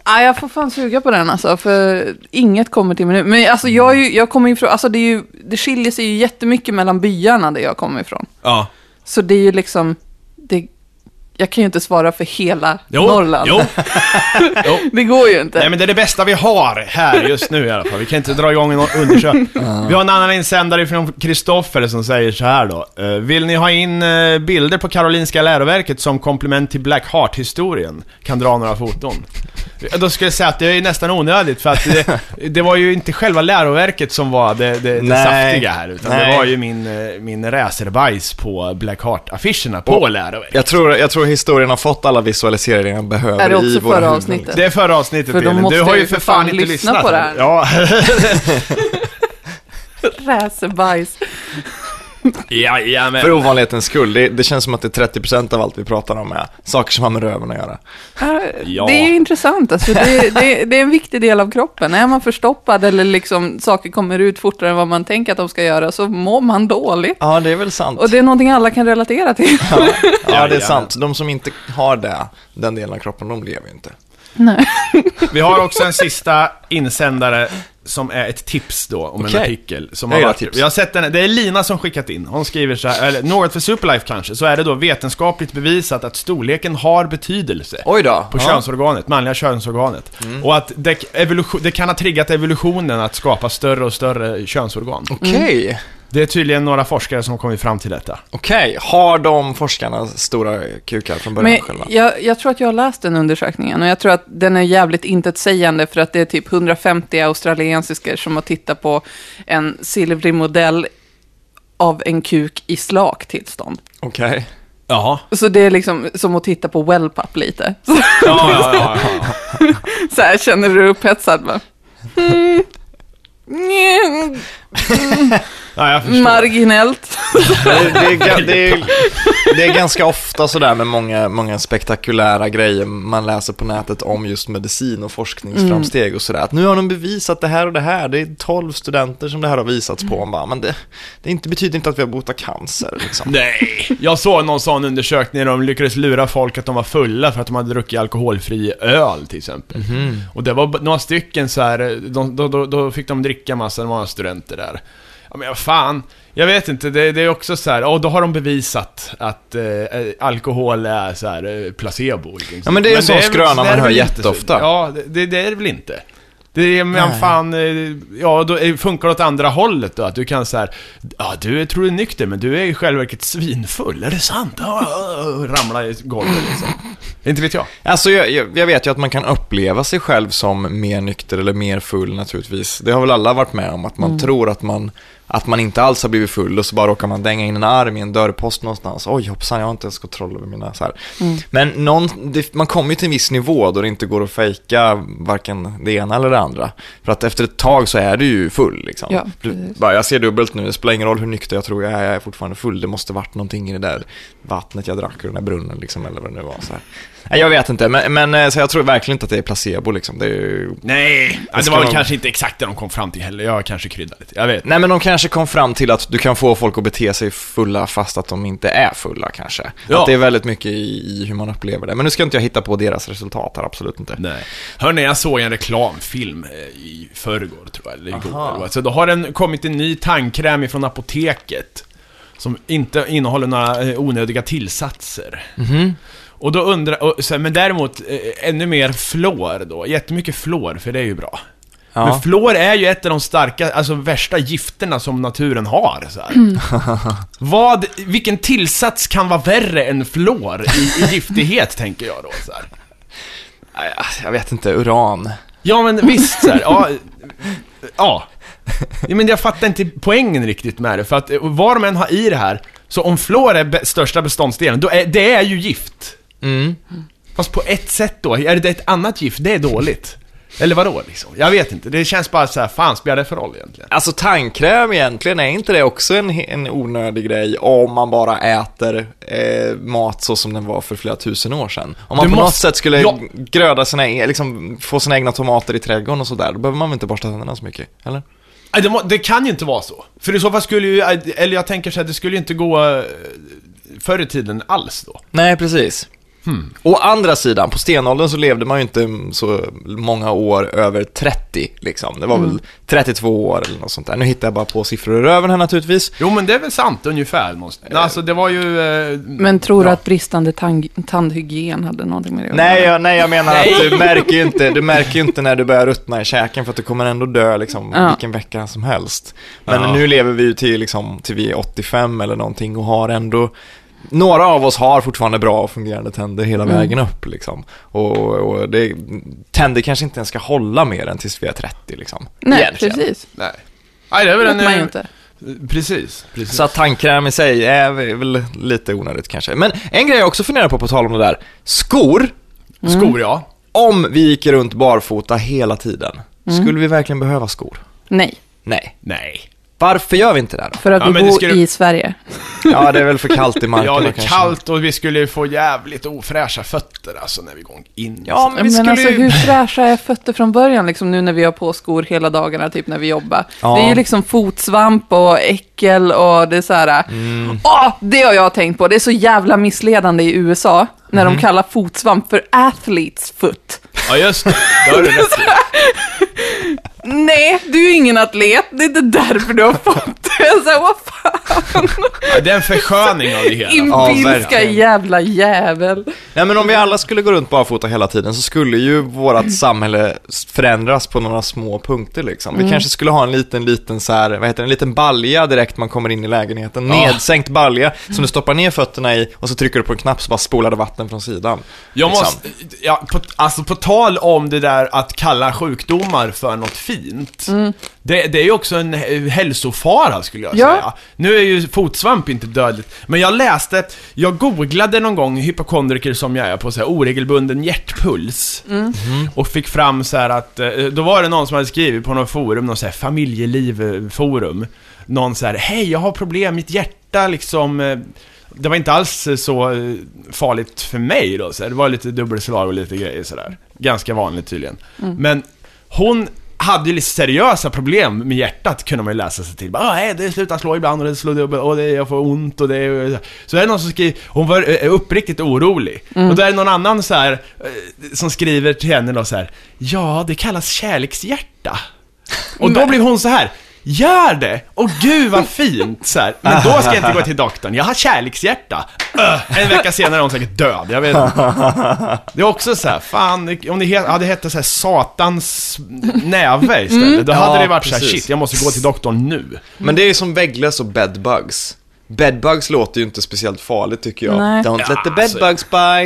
Speaker 3: Ah, jag får fan suga på den alltså, för inget kommer till mig nu. Men alltså jag, ju, jag kommer ifrån, alltså det, är ju, det skiljer sig ju jättemycket mellan byarna där jag kommer ifrån.
Speaker 2: Ja.
Speaker 3: Så det är ju liksom, jag kan ju inte svara för hela
Speaker 2: Jo,
Speaker 3: Norrland.
Speaker 2: jo. [laughs] jo.
Speaker 3: Det går ju inte.
Speaker 2: Nej men det är det bästa vi har här just nu i alla fall. Vi kan inte dra igång en undersökning. Vi har en annan insändare från Kristoffer som säger så här då. Eh, Vill ni ha in eh, bilder på Karolinska läroverket som komplement till Black Heart-historien? Kan dra några foton. Då skulle jag säga att det är nästan onödigt för att det, det var ju inte själva läroverket som var det, det, det saftiga här. Utan
Speaker 1: Nej.
Speaker 2: det var ju min, eh, min racerbajs på Black Heart-affischerna på
Speaker 1: Och-
Speaker 2: läroverket.
Speaker 1: Jag tror, jag tror historien har fått alla visualiseringar den behöver
Speaker 3: Är det också
Speaker 1: i våra
Speaker 3: förra
Speaker 1: huvuden.
Speaker 3: avsnittet?
Speaker 2: Det är förra avsnittet
Speaker 3: För
Speaker 2: Elin. Du har ju för fan
Speaker 3: fan
Speaker 2: inte
Speaker 3: lyssna
Speaker 2: lyssnat
Speaker 3: på det
Speaker 2: här.
Speaker 3: här. [laughs] [laughs]
Speaker 2: Ja.
Speaker 3: Räsebajs.
Speaker 2: Jajamän.
Speaker 1: För ovanlighetens skull, det, det känns som att det är 30% av allt vi pratar om är saker som har med röven att göra.
Speaker 3: Ja,
Speaker 2: Ja.
Speaker 3: Det är ju intressant, alltså. det, det, det är en viktig del av kroppen. Är man förstoppad eller liksom saker kommer ut fortare än vad man tänker att de ska göra så mår man dåligt.
Speaker 1: Ja, det är väl sant.
Speaker 3: Och det är någonting alla kan relatera till.
Speaker 1: Ja, ja, det är sant. De som inte har det, den delen av kroppen, de lever ju inte.
Speaker 3: Nej.
Speaker 2: Vi har också en sista insändare som är ett tips då om en
Speaker 1: Okej.
Speaker 2: artikel. Som
Speaker 1: Jag
Speaker 2: har varit,
Speaker 1: tips.
Speaker 2: Jag har sett den, det är Lina som skickat in. Hon skriver så här, eller något för Superlife kanske, så är det då vetenskapligt bevisat att storleken har betydelse.
Speaker 1: Oj då.
Speaker 2: På
Speaker 1: ja.
Speaker 2: könsorganet, manliga könsorganet. Och att det, evolution, det kan ha triggat evolutionen att skapa större och större könsorgan.
Speaker 1: Okej.
Speaker 2: Det är tydligen några forskare som har kommit fram till detta.
Speaker 1: Okej. Har de forskarna stora kukar från början
Speaker 3: Men
Speaker 1: själva?
Speaker 3: jag, jag tror att jag har läst den undersökningen och jag tror att den är jävligt intetsägande för att det är typ 150 australiensisker som har tittat på en silvrig modell av en kuk i slak tillstånd.
Speaker 1: Okej.
Speaker 2: Jaha.
Speaker 3: Så det är liksom som att titta på wellpapp lite. Så,
Speaker 2: Ja, ja, ja, ja. [laughs]
Speaker 3: så här känner du dig upphetsad va? Mm. Mm.
Speaker 2: Ja.
Speaker 3: Marginellt.
Speaker 1: Det, det, är, det, är, det är ganska ofta sådär med många, många spektakulära grejer man läser på nätet om just medicin och forskningsframsteg och sådär. Att nu har de bevisat det här och det här. Det är 12 studenter som det här har visats på. Bara, Men det, det inte, betyder inte att vi har botat cancer. Liksom.
Speaker 2: Nej, jag såg någon sån undersökning där de lyckades lura folk att de var fulla för att de hade druckit alkoholfri öl till exempel. Och det var några stycken så här, de, då, då, då fick de dricka massa, det var några studenter där. Ja men vad fan, jag vet inte, det, det är också så här, och då har de bevisat att eh, eh, alkohol är så här eh, placebo. liksom.
Speaker 1: Ja, men det är en sån
Speaker 2: väl-
Speaker 1: skröna
Speaker 2: det är
Speaker 1: man hör
Speaker 2: väl inte så-
Speaker 1: jätteofta.
Speaker 2: Ja, det, det, är det väl inte. Det är, men
Speaker 1: Nej.
Speaker 2: fan, eh, ja då funkar det åt andra hållet då? Att du kan så här, ja du är- tror du är nykter, men du är i själva verket svinfull. Är det sant? Ramla i golvet liksom. Inte vet jag.
Speaker 1: Alltså jag, jag, jag vet ju att man kan uppleva sig själv som mer nykter eller mer full naturligtvis. Det har väl alla varit med om, att man tror att man, att man inte alls har blivit full och så bara råkar man dänga in en arm i en dörrpost någonstans. Oj hoppsan, jag har inte ens kontroll över mina så här. Men någon, det, man kommer ju till en viss nivå då det inte går att fejka varken det ena eller det andra. För att efter ett tag så är du ju full liksom.
Speaker 3: Ja,
Speaker 1: du, bara, jag ser dubbelt nu, det spelar ingen roll hur nykter jag tror jag är, jag är fortfarande full. Det måste varit någonting i det där vattnet jag drack ur den där brunnen liksom, eller vad det nu var. Så här. Nej, jag vet inte, men, men eh, så jag tror verkligen inte att det är placebo liksom. Det är ju...
Speaker 2: Nej, det
Speaker 1: ska
Speaker 2: var väl
Speaker 1: man-
Speaker 2: kanske inte exakt det de kom fram till heller. Jag kanske kryddar lite, jag vet.
Speaker 1: Nej, men de kanske kom fram till att du kan få folk att bete sig fulla fast att de inte är fulla kanske.
Speaker 2: Ja.
Speaker 1: Att det är väldigt mycket i, i hur man upplever det. Men nu ska inte jag hitta på deras resultat här, absolut inte.
Speaker 2: Nej. Hörni, jag såg en reklamfilm eh, i förrgår, tror jag, eller igår. Så då har den kommit en ny tandkräm ifrån apoteket. Som inte innehåller några eh, onödiga tillsatser.
Speaker 1: Mhm.
Speaker 2: Och då undrar, och, här, men däremot eh, ännu mer fluor då. Jättemycket fluor, för det är ju bra. Men
Speaker 1: Ja.
Speaker 2: fluor är ju ett av de starka, alltså värsta gifterna som naturen har. Så här. [laughs] Vad, vilken tillsats kan vara värre än fluor i, i giftighet, [laughs] tänker jag då. Så här.
Speaker 1: Jag vet inte, uran.
Speaker 2: Ja men visst så här, ja, [laughs] ja. ja. Men jag fattar inte poängen riktigt med det, för att eh, vad de än har i det här, så om fluor är be- största beståndsdelen, då är, det är ju gift.
Speaker 1: Mm.
Speaker 2: Fast på ett sätt då, är det ett annat gift, det är dåligt. Eller vadå liksom? Jag vet inte, det känns bara så här, fan spelar det för roll egentligen?
Speaker 1: Alltså tandkräm egentligen, är inte det också en, en onödig grej om man bara äter eh, mat så som den var för flera tusen år sedan? Om man
Speaker 2: Du
Speaker 1: på något
Speaker 2: måste-
Speaker 1: sätt skulle
Speaker 2: Ja.
Speaker 1: gröda sina, e- liksom få sina egna tomater i trädgården och sådär, då behöver man väl inte borsta tänderna så mycket, eller?
Speaker 2: Det, må, det kan ju inte vara så. För i så fall skulle ju, eller jag tänker så här, det skulle ju inte gå eh, förr i tiden alls då.
Speaker 1: Nej, precis.
Speaker 2: Hmm.
Speaker 1: Å andra sidan, på stenåldern så levde man ju inte så många år över 30 liksom. Det var väl 32 år eller något sånt där. Nu hittar jag bara på siffror i röven här naturligtvis.
Speaker 2: Jo men det är väl sant ungefär. Måste. Nej, Alltså det var ju... Eh,
Speaker 3: Men tror du
Speaker 2: ja.
Speaker 3: att bristande tand, tandhygien hade någonting med det att
Speaker 1: Nej,
Speaker 3: göra?
Speaker 1: jag, nej, jag menar att du märker ju inte, du [laughs] märker ju inte när du börjar ruttna i käken för att du kommer ändå dö liksom
Speaker 3: Ja.
Speaker 1: vilken vecka som helst. Men
Speaker 2: Ja.
Speaker 1: nu lever vi ju till liksom, till vi är 85 eller någonting och har ändå några av oss har fortfarande bra och fungerande tänder hela
Speaker 3: Mm.
Speaker 1: vägen upp liksom. Och, och det, tänder kanske inte ens ska hålla mer än tills vi är 30 liksom.
Speaker 3: Nej,
Speaker 1: Egentligen.
Speaker 3: precis.
Speaker 2: Nej. Nej, det är väl
Speaker 3: vet man ju
Speaker 2: en...
Speaker 3: inte.
Speaker 2: eh, Precis, precis.
Speaker 1: Så att tandkräm i sig är väl lite onödigt kanske. Men en grej jag också funderar på, på tal om det där. Skor,
Speaker 2: Skor ja.
Speaker 1: om vi gick runt barfota hela tiden, skulle vi verkligen behöva skor?
Speaker 3: Nej,
Speaker 1: Nej.
Speaker 2: Nej.
Speaker 1: Varför gör vi inte det då?
Speaker 3: för att
Speaker 2: Ja,
Speaker 3: vi bor
Speaker 2: skulle-
Speaker 3: i Sverige. [laughs]
Speaker 1: Ja, det är väl för kallt i marken
Speaker 2: Ja, det är
Speaker 1: kanske.
Speaker 2: kallt och vi skulle få jävligt ofräscha fötter alltså när vi går in.
Speaker 1: Ja, men vi
Speaker 3: Men
Speaker 1: skulle
Speaker 3: alltså hur [laughs] fräscha är fötter från början, liksom nu när vi har på skor hela dagarna, typ när vi jobbar.
Speaker 1: Ja.
Speaker 3: Det är ju liksom fotsvamp och äckel och det är så här.
Speaker 1: Mm.
Speaker 3: Åh, det har jag tänkt på. Det är så jävla missledande i USA, när
Speaker 1: Mm.
Speaker 3: de kallar fotsvamp för athletes foot.
Speaker 2: Ja, just det. Det har du [laughs] rätt i.
Speaker 3: Nej, du är ingen atlet, det är inte därför du har [laughs] fått det. Så här, vad fan,
Speaker 2: Ja, det är en försköning av det hela.
Speaker 3: inbilska
Speaker 1: verkligen.
Speaker 3: jävla jävel.
Speaker 1: Nej, men om vi alla skulle gå runt barfota hela tiden så skulle ju vårt [clears throat] samhälle förändras på några små punkter liksom. Vi kanske skulle ha en liten, liten så här, vad heter det, en liten balja direkt man kommer in i lägenheten.
Speaker 2: Ja.
Speaker 1: Nedsänkt balja som du stoppar ner fötterna i och så trycker du på en knapp så bara spolar det vatten från sidan.
Speaker 2: Jag
Speaker 1: Liksom.
Speaker 2: måste, ja, på, alltså på tal om det där att kalla sjukdomar för något fint. Det, det är ju också en hälsofara skulle jag
Speaker 3: Ja.
Speaker 2: säga. Nu är ju fotsvamp inte dödligt, men jag läste, jag googlade någon gång hypokondriker som jag är på så här oregelbunden hjärtpuls. Och fick fram så här att, eh, då var det någon som hade skrivit på något forum, någon så här familjelivforum. Någon så här, hej jag har problem, mitt hjärta liksom eh, det var inte alls så eh, farligt för mig då, så det var lite dubbelslag och lite grejer sådär. Ganska vanligt tydligen. Men hon hade ju lite seriösa problem med hjärtat, kunde man ju läsa sig till. Bara, "Ah, nej, det slutar slå ibland och det slår dubbel och det, jag får ont och det... Så är det någon som skriver, hon var eh, uppriktigt orolig. Och då är det någon annan så här eh, som skriver till henne då så här, ja, det kallas kärlekshjärta. Och då blev hon så här. Gör det! Och gud vad fint! Så här. Men då ska jag inte gå till doktorn. Jag har kärlekshjärta. Öh, en vecka senare är hon säkert död. Jag vet inte. Det är också så här, fan, om det het, hade hetat så här satans näve istället, då hade
Speaker 1: Ja,
Speaker 2: det varit så här,
Speaker 1: precis.
Speaker 2: shit, jag måste gå till doktorn nu.
Speaker 1: Men det är ju som vägglöss och bedbugs. Bedbugs låter ju inte speciellt farligt tycker jag.
Speaker 3: Nej.
Speaker 1: Don't
Speaker 2: Ja,
Speaker 1: let the
Speaker 2: alltså-
Speaker 1: bedbugs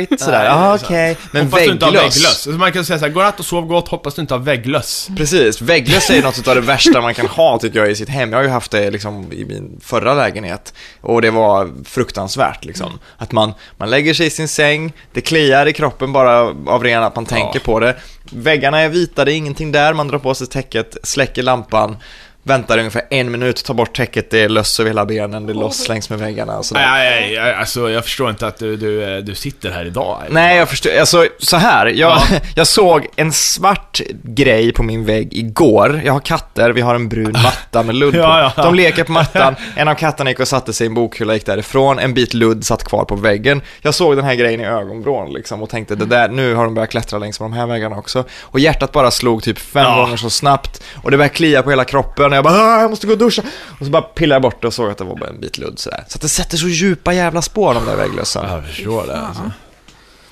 Speaker 1: bite. Sådär, ja
Speaker 2: är
Speaker 1: okej. Men
Speaker 2: hoppas du inte har
Speaker 1: vägglöss.
Speaker 2: vägglöss. Så man kan säga så här, godnatt och sov gott, hoppas du inte har vägglöss.
Speaker 1: Precis, vägglöss är ju något av det värsta man kan ha tycker jag i sitt hem. Jag har ju haft det liksom i min förra lägenhet och det var fruktansvärt liksom. Att man, man lägger sig i sin säng, det kliar i kroppen bara av ren att man tänker på det. Väggarna är vita, det är ingenting där, man drar på sig täcket, släcker lampan, väntar ungefär en minut, tar bort täcket, det är löss över hela benen, det är loss längs med väggarna och sådär.
Speaker 2: Nej, nej, nej, alltså jag förstår inte att du, du, du sitter här idag.
Speaker 1: Nej, jag förstår. Alltså, så här. Jag,
Speaker 2: Ja. [laughs]
Speaker 1: jag såg en svart grej på min vägg igår. Jag har katter, vi har en brun [laughs] matta med ludd på.
Speaker 2: Ja, ja.
Speaker 1: De leker på mattan. [laughs] En av katterna gick och satte sig i en bokhylla, gick därifrån. En bit ludd satt kvar på väggen. Jag såg den här grejen i ögonvrån liksom och tänkte, det där, nu har de börjat klättra längs med de här väggarna också. Och hjärtat bara slog typ fem
Speaker 2: Ja.
Speaker 1: gånger så snabbt. Och det började klia på hela kroppen. Och jag bara, "Ah, jag måste gå och duscha. Och så bara pillade jag bort det och såg att det var bara en bit ludd sådär. Så att det sätter så djupa jävla spår de där vägglössen.
Speaker 2: Jag förstår det alltså.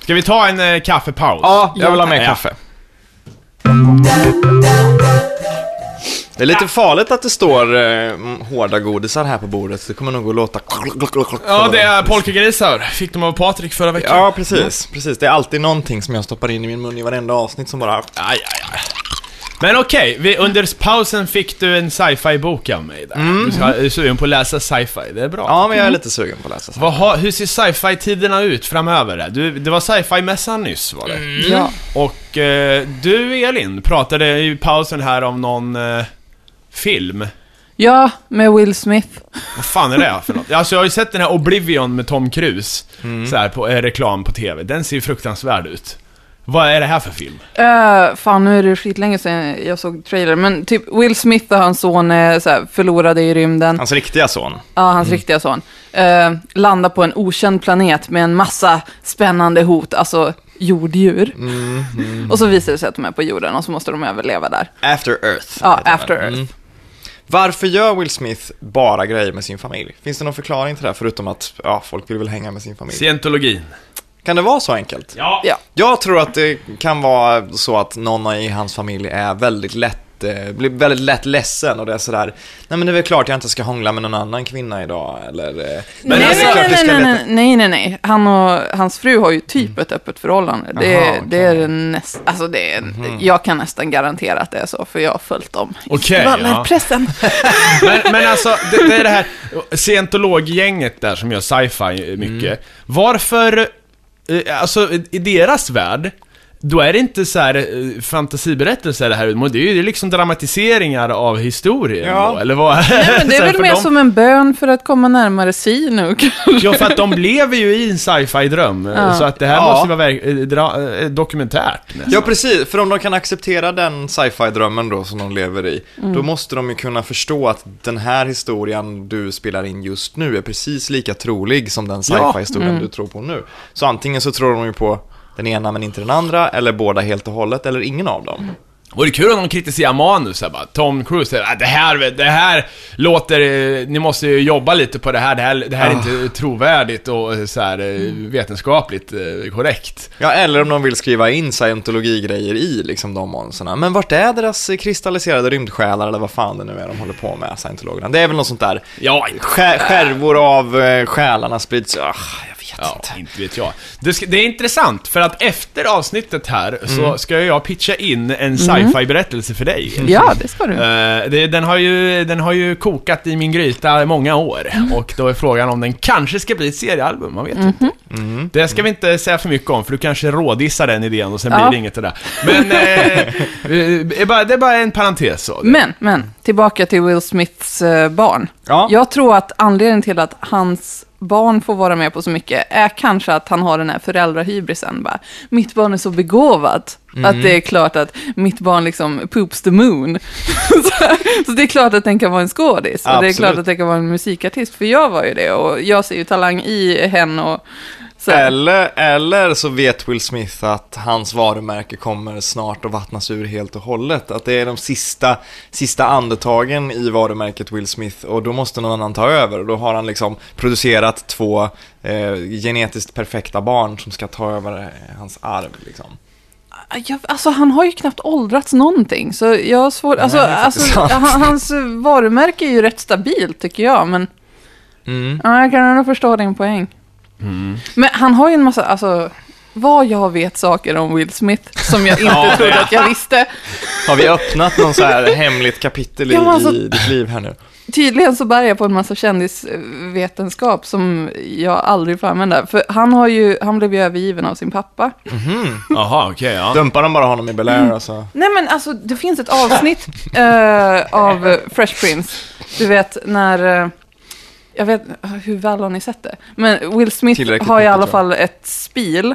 Speaker 2: Ska vi ta en eh, kaffepaus?
Speaker 1: Ja, jag vill ha mer kaffe. Det är lite farligt att det står eh, hårda godisar här på bordet. Det kommer nog att låta...
Speaker 2: Ja, det är polkagrisar. Fick de av Patrik förra veckan.
Speaker 1: Ja, precis. Precis. Det är alltid någonting som jag stoppar in i min mun i varenda avsnitt som bara...
Speaker 2: Aj, aj, aj. Men okej, vi- under pausen fick du en sci-fi-bok av mig där. Du ska- är sugen på att läsa sci-fi, det är bra.
Speaker 1: Ja, men jag är lite sugen på att läsa. så.
Speaker 2: Vad har, hur ser sci-fi-tiderna ut framöver? Där? Du, det var sci-fi-mässan nyss var det.
Speaker 3: Ja.
Speaker 2: Och eh, du Elin pratade i pausen här om någon eh, film.
Speaker 3: ja, med Will Smith.
Speaker 2: Vad fan är det för något? Alltså jag har ju sett den här Oblivion med Tom Cruise, så här på eh, reklam på TV. Den ser ju fruktansvärd ut. Vad är det här för film?
Speaker 3: Uh, fan, nu är det skitlänge sedan jag såg trailer. Men typ Will Smith och hans son är så här, förlorade i rymden.
Speaker 1: Hans riktiga son.
Speaker 3: Ja, hans riktiga son. Uh, landar på en okänd planet med en massa spännande hot, alltså jorddjur. Och så visar det sig att de är på jorden och så måste de överleva där.
Speaker 1: After Earth.
Speaker 3: Ja. After Earth.
Speaker 1: Varför gör Will Smith bara grejer med sin familj? Finns det någon förklaring till det här, förutom att ja, folk vill väl hänga med sin familj?
Speaker 2: Scientologin.
Speaker 1: Kan det vara så enkelt?
Speaker 2: Ja.
Speaker 3: Ja.
Speaker 1: Jag tror att det kan vara så att någon i hans familj är väldigt lätt, eh, blir väldigt lätt ledsen och det är sådär, nej men det är väl klart jag inte ska hångla med någon annan kvinna idag, eller... eh,
Speaker 3: nej,
Speaker 1: är
Speaker 3: nej,
Speaker 1: klart
Speaker 3: nej, nej,
Speaker 1: leta-
Speaker 3: nej, nej, nej, nej. Han och hans fru har ju typ ett öppet förhållande. Det,
Speaker 1: Jaha,
Speaker 3: är- det är näst, alltså det är, jag kan nästan garantera att det är så, för jag har följt dem. i
Speaker 2: Okej,
Speaker 3: skvallerpressen. [laughs]
Speaker 2: Men, men alltså, det, det är det här scientologgänget där som gör sci-fi mycket. Varför, eh, Eh, alltså i deras värld, då är det inte så här eh, fantasiberättelser det här, det är ju liksom dramatiseringar av historien
Speaker 1: Ja.
Speaker 2: då, eller vad?
Speaker 3: Nej, men det [laughs]
Speaker 2: Så
Speaker 3: är
Speaker 2: här,
Speaker 3: väl
Speaker 2: för
Speaker 3: mer
Speaker 2: de-
Speaker 3: som en bön för att komma närmare Sinuk. [laughs]
Speaker 2: Ja, för att de lever ju i en sci-fi-dröm, eh,
Speaker 3: Ja.
Speaker 2: så att det här
Speaker 1: Ja.
Speaker 2: måste ju vara verk- eh, dra, eh, dokumentärt nästan.
Speaker 1: Ja, precis. För om de kan acceptera den sci-fi-drömmen då som de lever i, då måste de ju kunna förstå att den här historien du spelar in just nu är precis lika trolig som den sci-fi-historien du tror på nu. Så antingen så tror de ju på den ena men inte den andra, eller båda helt och hållet, eller ingen av dem.
Speaker 2: Och det är kul om de kritiserar manus här bara. Tom Cruise säger att det här, det här låter, eh, ni måste ju jobba lite på det här, det här, det här är inte trovärdigt och eh, så här, eh, vetenskapligt korrekt.
Speaker 1: Ja, eller om de vill skriva in scientologi-grejer i liksom de monsterna. Men vart är deras kristalliserade rymdsjälar eller vad fan det nu är de håller på med, scientologerna? Det är väl något sånt där,
Speaker 2: Ja,
Speaker 1: skär, skärvor av själarna sprids, ah,
Speaker 2: Ja,
Speaker 1: inte.
Speaker 2: vet jag. Det, ska, det är intressant, för att efter avsnittet här så ska jag pitcha in en sci-fi-berättelse för dig.
Speaker 3: Ja, det ska du.
Speaker 2: Eh, det, den, har ju, den har ju kokat i min gryta i många år och då är frågan om den kanske ska bli ett seriealbum, man vet inte. Det ska vi inte säga för mycket om, för du kanske rådissar den idén och sen
Speaker 3: Ja.
Speaker 2: blir det inget det där. Men [laughs] eh, det, är bara, det är bara en parentes så.
Speaker 3: Men, men, tillbaka till Will Smiths eh, barn.
Speaker 1: Ja.
Speaker 3: Jag tror att anledningen till att hans barn får vara med på så mycket är kanske att han har den här föräldrahybrisen. Bara, mitt barn är så begåvat att det är klart att mitt barn liksom poops the moon. [laughs] så, det är klart att den kan vara en skådis. Och det är klart att det kan vara en musikartist. För jag var ju det och jag ser ju talang i henne och Så här.
Speaker 1: Eller, eller så vet Will Smith att hans varumärke kommer snart att vattnas ur helt och hållet. Att det är de sista, sista andetagen i varumärket Will Smith och då måste någon annan ta över. Och då har han liksom producerat två eh, genetiskt perfekta barn som ska ta över eh, hans arv. Liksom.
Speaker 3: Jag, alltså han har ju knappt åldrats någonting, så jag har svårt... Alltså, alltså, hans varumärke är ju rätt stabilt tycker jag, men
Speaker 1: Mm.
Speaker 3: ja, jag kan ändå förstå din poäng. Men han har ju en massa, alltså, vad jag vet saker om Will Smith som jag [laughs] inte
Speaker 2: Ja,
Speaker 3: trodde att jag visste.
Speaker 1: Har vi öppnat någon så här hemligt kapitel i,
Speaker 3: Ja, alltså-
Speaker 1: i ditt liv här nu?
Speaker 3: Tydligen så bär jag på en massa kändisvetenskap som jag aldrig får använda. För han, har ju, han blev ju övergiven av sin pappa.
Speaker 2: Jaha, okej, ja.
Speaker 1: Dumpar de bara honom i Bel Air alltså?
Speaker 3: Nej men alltså, det finns ett avsnitt eh, av Fresh Prince. Du vet när... eh, jag vet hur väl har ni sett det? Men Will Smith
Speaker 1: Tillräckligt
Speaker 3: har i alla fall ett spel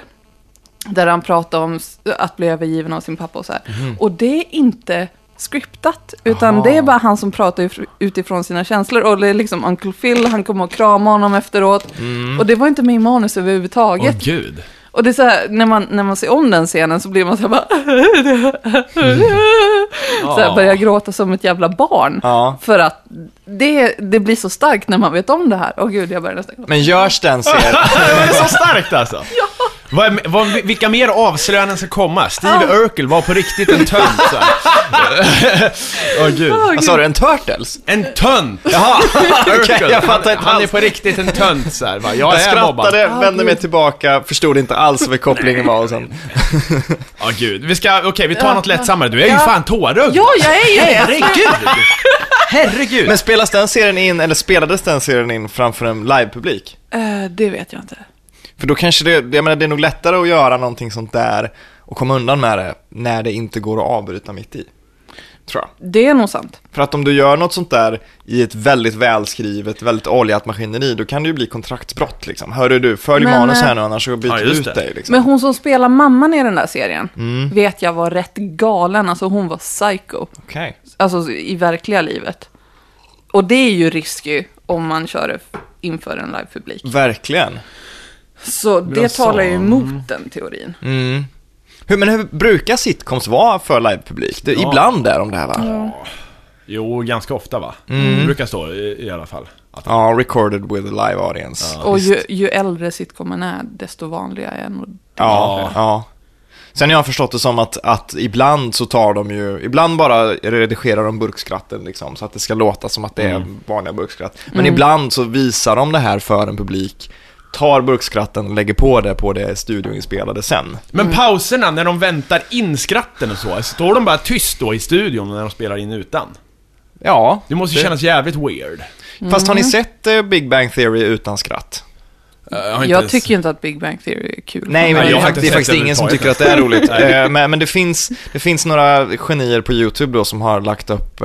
Speaker 3: där han pratar om att bli övergiven av sin pappa och så här.
Speaker 1: Mhm.
Speaker 3: Och det är inte scriptat, utan
Speaker 1: Aha.
Speaker 3: det är bara han som pratar if- utifrån sina känslor. Och det är liksom Uncle Phil, han kommer att krama honom efteråt.
Speaker 1: Mm.
Speaker 3: Och det var inte med i manus överhuvudtaget.
Speaker 2: Åh gud.
Speaker 3: Och det är så här, när man, när man ser om den scenen så blir man så här bara... [laughs] så här, börjar gråta som ett jävla barn.
Speaker 1: Ja.
Speaker 3: För att det, det blir så starkt när man vet om det här. Åh gud, jag börjar nästan gråta.
Speaker 1: Men görs den serien? [laughs]
Speaker 2: Det är så starkt alltså. Ja. Vad, är- vad, vilka mer avslöjanden ska komma? Steve Urkel var på riktigt en tönt så. [laughs] Åh gud.
Speaker 3: Åh,
Speaker 1: Vad sa du, en Turtles?
Speaker 2: En tönt! [laughs]
Speaker 1: Jaha,
Speaker 2: Urkel.
Speaker 1: jag fattar
Speaker 2: han,
Speaker 1: inte
Speaker 2: han är
Speaker 1: alls.
Speaker 2: på riktigt en tönt så här, va? Jag
Speaker 1: Jag
Speaker 2: är
Speaker 1: skrattade,
Speaker 3: Ah,
Speaker 1: vände mig
Speaker 3: gud.
Speaker 1: tillbaka, förstod inte alls vad kopplingen var och sen... [laughs]
Speaker 2: Ja, gud. Vi ska, okej, vi tar
Speaker 3: Ja.
Speaker 2: något lättsammare. Du är ju
Speaker 3: Ja.
Speaker 2: fan tårögd.
Speaker 3: Ja, jag är ju det!
Speaker 2: Herregud! Herregud!
Speaker 1: Men spelas den serien in, eller spelades den serien in framför en livepublik?
Speaker 3: Eh, det vet jag inte.
Speaker 1: För då kanske det, jag menar det är nog lättare att göra någonting sånt där och komma undan med det när det inte går att avbryta mitt i. Tror jag.
Speaker 3: Det är nog sant.
Speaker 1: För att om du gör något sånt där i ett väldigt välskrivet, väldigt oljat maskineri, då kan det ju bli kontraktsbrott liksom. Hörru du, följ
Speaker 3: Men,
Speaker 1: manus här
Speaker 3: eh,
Speaker 1: nu annars så byter
Speaker 2: Ja,
Speaker 1: vi
Speaker 2: just
Speaker 1: ut
Speaker 2: det.
Speaker 1: dig liksom.
Speaker 3: Men hon som spelar mamman i den där serien,
Speaker 1: Mm.
Speaker 3: vet jag var rätt galen. Alltså hon var psycho.
Speaker 1: Okej.
Speaker 3: Alltså i verkliga livet. Och det är ju risky om man kör inför en livepublik.
Speaker 1: Verkligen.
Speaker 3: Så det
Speaker 2: Jaså.
Speaker 3: talar ju emot den teorin.
Speaker 1: Mm. Hur, men hur brukar sitcoms vara för livepublik? Det,
Speaker 2: Ja.
Speaker 1: Ibland är de det här va?
Speaker 2: Jo, ganska ofta va?
Speaker 1: Mm.
Speaker 2: Det brukar stå i, i alla fall. Att,
Speaker 1: Ja, recorded with a live audience.
Speaker 3: Och
Speaker 1: Visst.
Speaker 3: ju, ju äldre sitcomen är, desto vanligare är nog
Speaker 1: Ja,
Speaker 2: Ja.
Speaker 1: ja. Sen har jag förstått det som att, att ibland så tar de ju, ibland bara redigerar de burkskratten liksom, så att det ska låta som att det är vanliga burkskratt. Men
Speaker 3: Mm.
Speaker 1: ibland så visar de det här för en publik, tar burkskratten och lägger på det på det studioinspelade sen.
Speaker 2: Men pauserna, när de väntar in skratten och så, står de bara tyst då i studion när de spelar in utan?
Speaker 1: Ja,
Speaker 2: Det måste ju
Speaker 1: Det-
Speaker 2: kännas jävligt weird.
Speaker 1: fast har ni sett eh, Big Bang Theory utan skratt?
Speaker 2: Eh, Jag,
Speaker 3: Jag tycker ju inte att Big Bang Theory är kul.
Speaker 1: Nej, men det
Speaker 2: jag
Speaker 1: är,
Speaker 2: har
Speaker 1: fakt-
Speaker 2: inte
Speaker 1: det är faktiskt ingen som tycker att det är roligt. Eh, men, men det, finns, det finns några genier på YouTube då som har lagt upp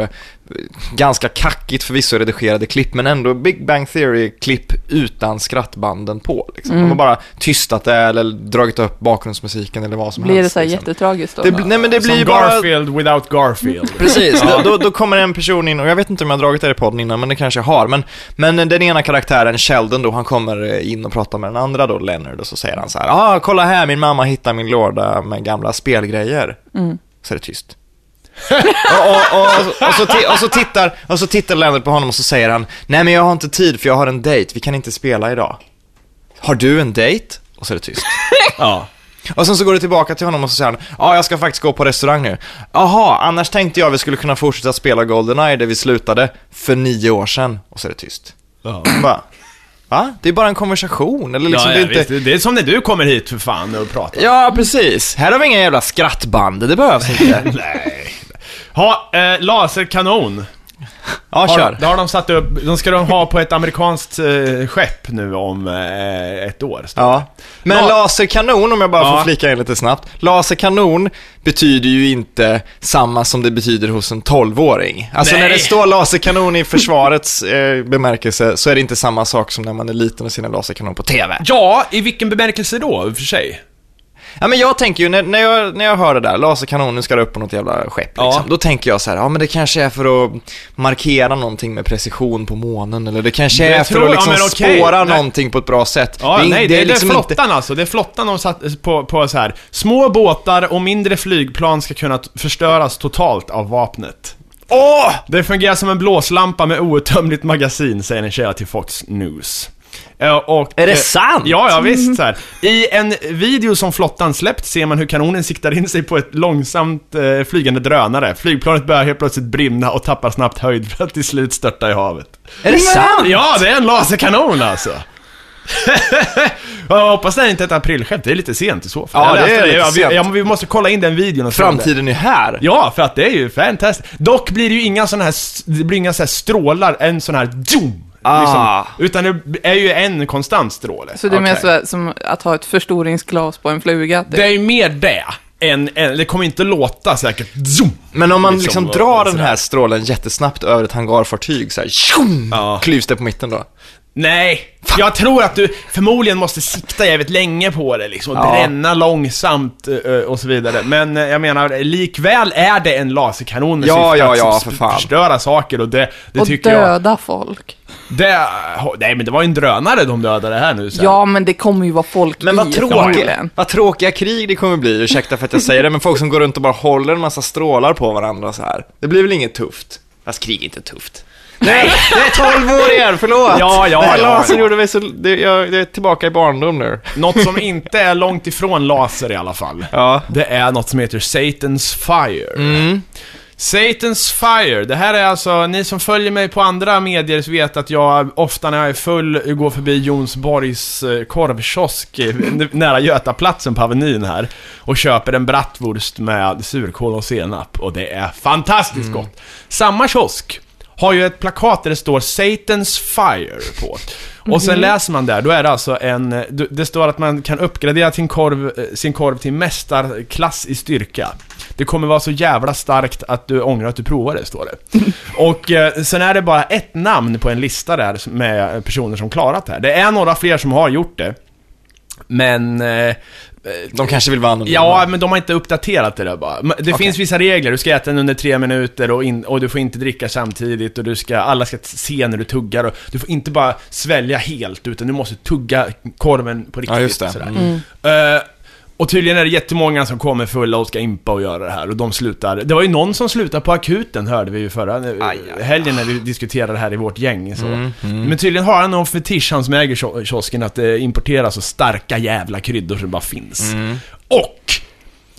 Speaker 1: ganska kackigt förvisso redigerade klipp, men ändå Big Bang Theory-klipp utan skrattbanden på. Liksom. De har bara tystat det eller dragit upp bakgrundsmusiken eller vad som
Speaker 3: Blir det
Speaker 1: helst.
Speaker 3: så här
Speaker 1: liksom.
Speaker 3: jättetragiskt då?
Speaker 1: Det blir- nej, men det
Speaker 2: Som
Speaker 1: blir bara...
Speaker 2: Garfield without Garfield. [laughs]
Speaker 1: Precis, då, då, då kommer en person in, och jag vet inte om jag har dragit det i podden innan, men det kanske jag har. Men, men den ena karaktären, Sheldon då, han kommer in och pratar med den andra då, Leonard, och så säger han så här, ah, kolla här, min mamma hittar min låda med gamla spelgrejer.
Speaker 3: Mm.
Speaker 1: Så är det tyst. [laughs] och, och, och, och, så och, så tittar, och så tittar Leonard på honom och så säger han, nej men jag har inte tid för jag har en dejt, vi kan inte spela idag. Har du en dejt? Och så är det tyst. [laughs]
Speaker 2: ja.
Speaker 1: Och sen så går du tillbaka till honom och så säger han, ja jag ska faktiskt gå på restaurang nu. Jaha, annars tänkte jag vi skulle kunna fortsätta spela Goldeneye där vi slutade för nio år sedan. Och så är det tyst.
Speaker 2: Ja.
Speaker 1: Bara, va? Det är bara en konversation, eller liksom
Speaker 2: ja,
Speaker 1: det
Speaker 2: ja,
Speaker 1: är inte...
Speaker 2: visst. Det är som när du kommer hit för fan och pratar.
Speaker 1: Ja, precis. Här har vi inga jävla skrattband, det behövs inte. [laughs]
Speaker 2: Nej. Ha, eh, laserkanon.
Speaker 1: Ja,
Speaker 2: Har,
Speaker 1: kör.
Speaker 2: det har de satt upp, de ska de ha på ett amerikanskt eh, skepp nu om eh, ett år.
Speaker 1: Ja. Men
Speaker 2: Ja.
Speaker 1: laserkanon, om jag bara
Speaker 2: Ja.
Speaker 1: får flika in lite snabbt. Laserkanon betyder ju inte samma som det betyder hos en 12-åring. Alltså
Speaker 2: Nej.
Speaker 1: när det står laserkanon i försvarets eh, bemärkelse så är det inte samma sak som när man är liten och ser en laserkanon på TV.
Speaker 2: Ja, i vilken bemärkelse då, i och för sig?
Speaker 1: Ja, men jag tänker ju, när, när, jag, när jag hör det där, laserkanonen ska upp på något jävla skepp
Speaker 2: Ja.
Speaker 1: liksom, då tänker jag så här, ja men det kanske är för att markera någonting med precision på månen, eller det kanske
Speaker 2: Jag
Speaker 1: är för
Speaker 2: tror-
Speaker 1: att
Speaker 2: ja,
Speaker 1: liksom
Speaker 2: men okej.
Speaker 1: spåra
Speaker 2: Nej.
Speaker 1: någonting på ett bra sätt.
Speaker 2: Ja,
Speaker 1: är-
Speaker 2: nej, det, det är,
Speaker 1: liksom inte-
Speaker 2: flottan alltså. Det är flottan de satt på, på så här. Små båtar och mindre flygplan ska kunna förstöras totalt av vapnet.
Speaker 1: Åh!
Speaker 2: Det fungerar som en blåslampa med outtömligt magasin, säger en källa till Fox News. Eh, Och,
Speaker 1: Är det
Speaker 2: eh,
Speaker 1: sant?
Speaker 2: Ja, ja visst. Så här. I en video som flottan släppt ser man hur kanonen siktar in sig på ett långsamt eh, flygande drönare. Flygplanet börjar helt plötsligt brinna och tappar snabbt höjd för att till slut störta i havet.
Speaker 1: Är det sant?
Speaker 2: Ja, det är en laserkanon alltså! [laughs] jag hoppas det är inte ett aprilskämt, det är lite sent i så fall.
Speaker 1: Ja, det är lite
Speaker 2: ja, vi,
Speaker 1: sent.
Speaker 2: ja, men vi måste kolla in den videon och.
Speaker 1: Framtiden är här.
Speaker 2: Ja, för att det är ju fantastiskt. Dock blir det ju inga sådana här, det blir inga så här strålar, en sån här zoom.
Speaker 1: Ah.
Speaker 2: Liksom, utan det är ju en konstant stråle.
Speaker 3: Så det är mer
Speaker 1: Okej.
Speaker 3: så, som att ha ett förstoringsglas på en fluga. typ.
Speaker 2: Det är ju mer det, än, än, det kommer inte låta säkert zoom.
Speaker 1: Men om man
Speaker 2: Liksom,
Speaker 1: liksom
Speaker 2: och-
Speaker 1: drar
Speaker 2: och
Speaker 1: den här strålen jättesnabbt över ett hangarfartyg så här, tjum,
Speaker 2: Ja.
Speaker 1: klyvs det på mitten då?
Speaker 2: Nej, jag tror att du förmodligen måste sikta jävligt länge på det liksom, och
Speaker 1: Ja.
Speaker 2: bränna långsamt och så vidare. Men eh, jag menar, likväl är det en laserkanon med
Speaker 1: Ja,
Speaker 2: syfte
Speaker 1: ja,
Speaker 2: att
Speaker 1: ja, för fan.
Speaker 2: förstöra saker och det, det
Speaker 3: och
Speaker 2: tycker jag...
Speaker 3: döda folk.
Speaker 2: Det, nej men det var ju en drönare de dödade här nu så här.
Speaker 3: Ja, men det kommer ju vara folk
Speaker 1: Men
Speaker 3: i
Speaker 1: vad tråkiga,
Speaker 3: förmodligen.
Speaker 1: vad tråkiga krig det kommer bli, ursäkta för att jag säger det, men folk som går runt och bara håller en massa strålar på varandra så här. Det blir väl inget tufft? Fast krig är inte tufft. Nej, det är 12 år igen, förlåt!
Speaker 2: Ja, ja,
Speaker 1: det här
Speaker 2: ja,
Speaker 1: lasern
Speaker 2: ja.
Speaker 1: gjorde mig så, det, jag, det är tillbaka i barndom nu.
Speaker 2: Något som inte är långt ifrån laser i alla fall.
Speaker 1: Ja.
Speaker 2: Det är något som heter Satan's Fire.
Speaker 1: Mm.
Speaker 2: Satan's Fire, det här är alltså, ni som följer mig på andra medier vet att jag ofta när jag är full går förbi Jonsborgs eh, korvkiosk [laughs] nära Götaplatsen på Avenyn här och köper en bratwurst med surkål och senap. Och det är fantastiskt gott. Samma kiosk har ju ett plakat där det står Satan's Fire på. Och sen läser man där, då är det alltså en... Det står att man kan uppgradera sin korv, eh, sin korv till mästarklass i styrka. Det kommer vara så jävla starkt att du ångrar att du provar det, står det. [laughs] Och eh, sen är det bara ett namn på en lista där med personer som klarat det här. Det är några fler som har gjort det. Men... Eh,
Speaker 1: De kanske vill vara anonyma.
Speaker 2: Ja, men de har inte uppdaterat det där bara. Det finns vissa regler, du ska äta den under tre minuter och, in, och du får inte dricka samtidigt och du ska, alla ska se när du tuggar och du får inte bara svälja helt utan du måste tugga korven på riktigt.
Speaker 1: Ja, just det.
Speaker 2: sådär.
Speaker 1: Mm.
Speaker 2: Eh, och tydligen är det jättemånga som kommer fulla och ska impa och göra det här och de slutar. Det var ju någon som slutade på akuten hörde vi ju förra eh,
Speaker 1: Aj, aj, aj.
Speaker 2: helgen när vi diskuterade det här i vårt gäng. Så.
Speaker 1: Mm,
Speaker 2: Men tydligen har han någon fetisch, han som äger kio- kiosken, att det importeras så starka jävla kryddor som bara finns.
Speaker 1: Mm.
Speaker 2: Och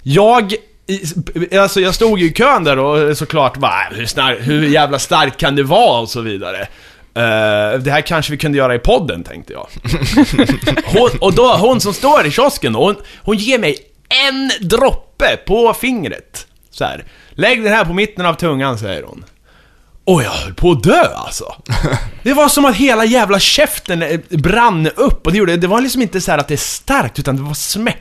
Speaker 2: jag i- Alltså jag stod ju i kön där och såklart bara, hur, snar, hur jävla starkt kan det vara och så vidare. Eh, det här kanske vi kunde göra i podden, tänkte jag. [laughs] Hon, och då, hon som står i kiosken, hon, hon ger mig en droppe på fingret. Så här. Lägg den här på mitten av tungan, säger hon. Och jag höll på att dö alltså. [laughs] Det var som att hela jävla käften eh, brann upp och det gjorde, det var liksom inte så här att det är starkt utan det var smärta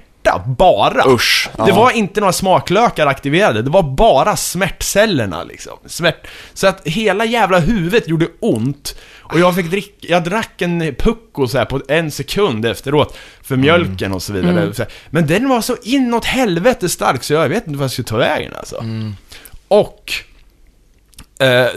Speaker 2: bara.
Speaker 1: Usch.
Speaker 2: Det var inte några smaklökar aktiverade, det var bara smärtcellerna liksom. Smärt. Så att hela jävla huvudet gjorde ont. Och jag fick dricka, jag drack en pucko så här på en sekund efteråt för mjölken och så vidare. Här. Men den var så inåt helvete stark så jag vet inte vad jag skulle ta vägen alltså. Och eh,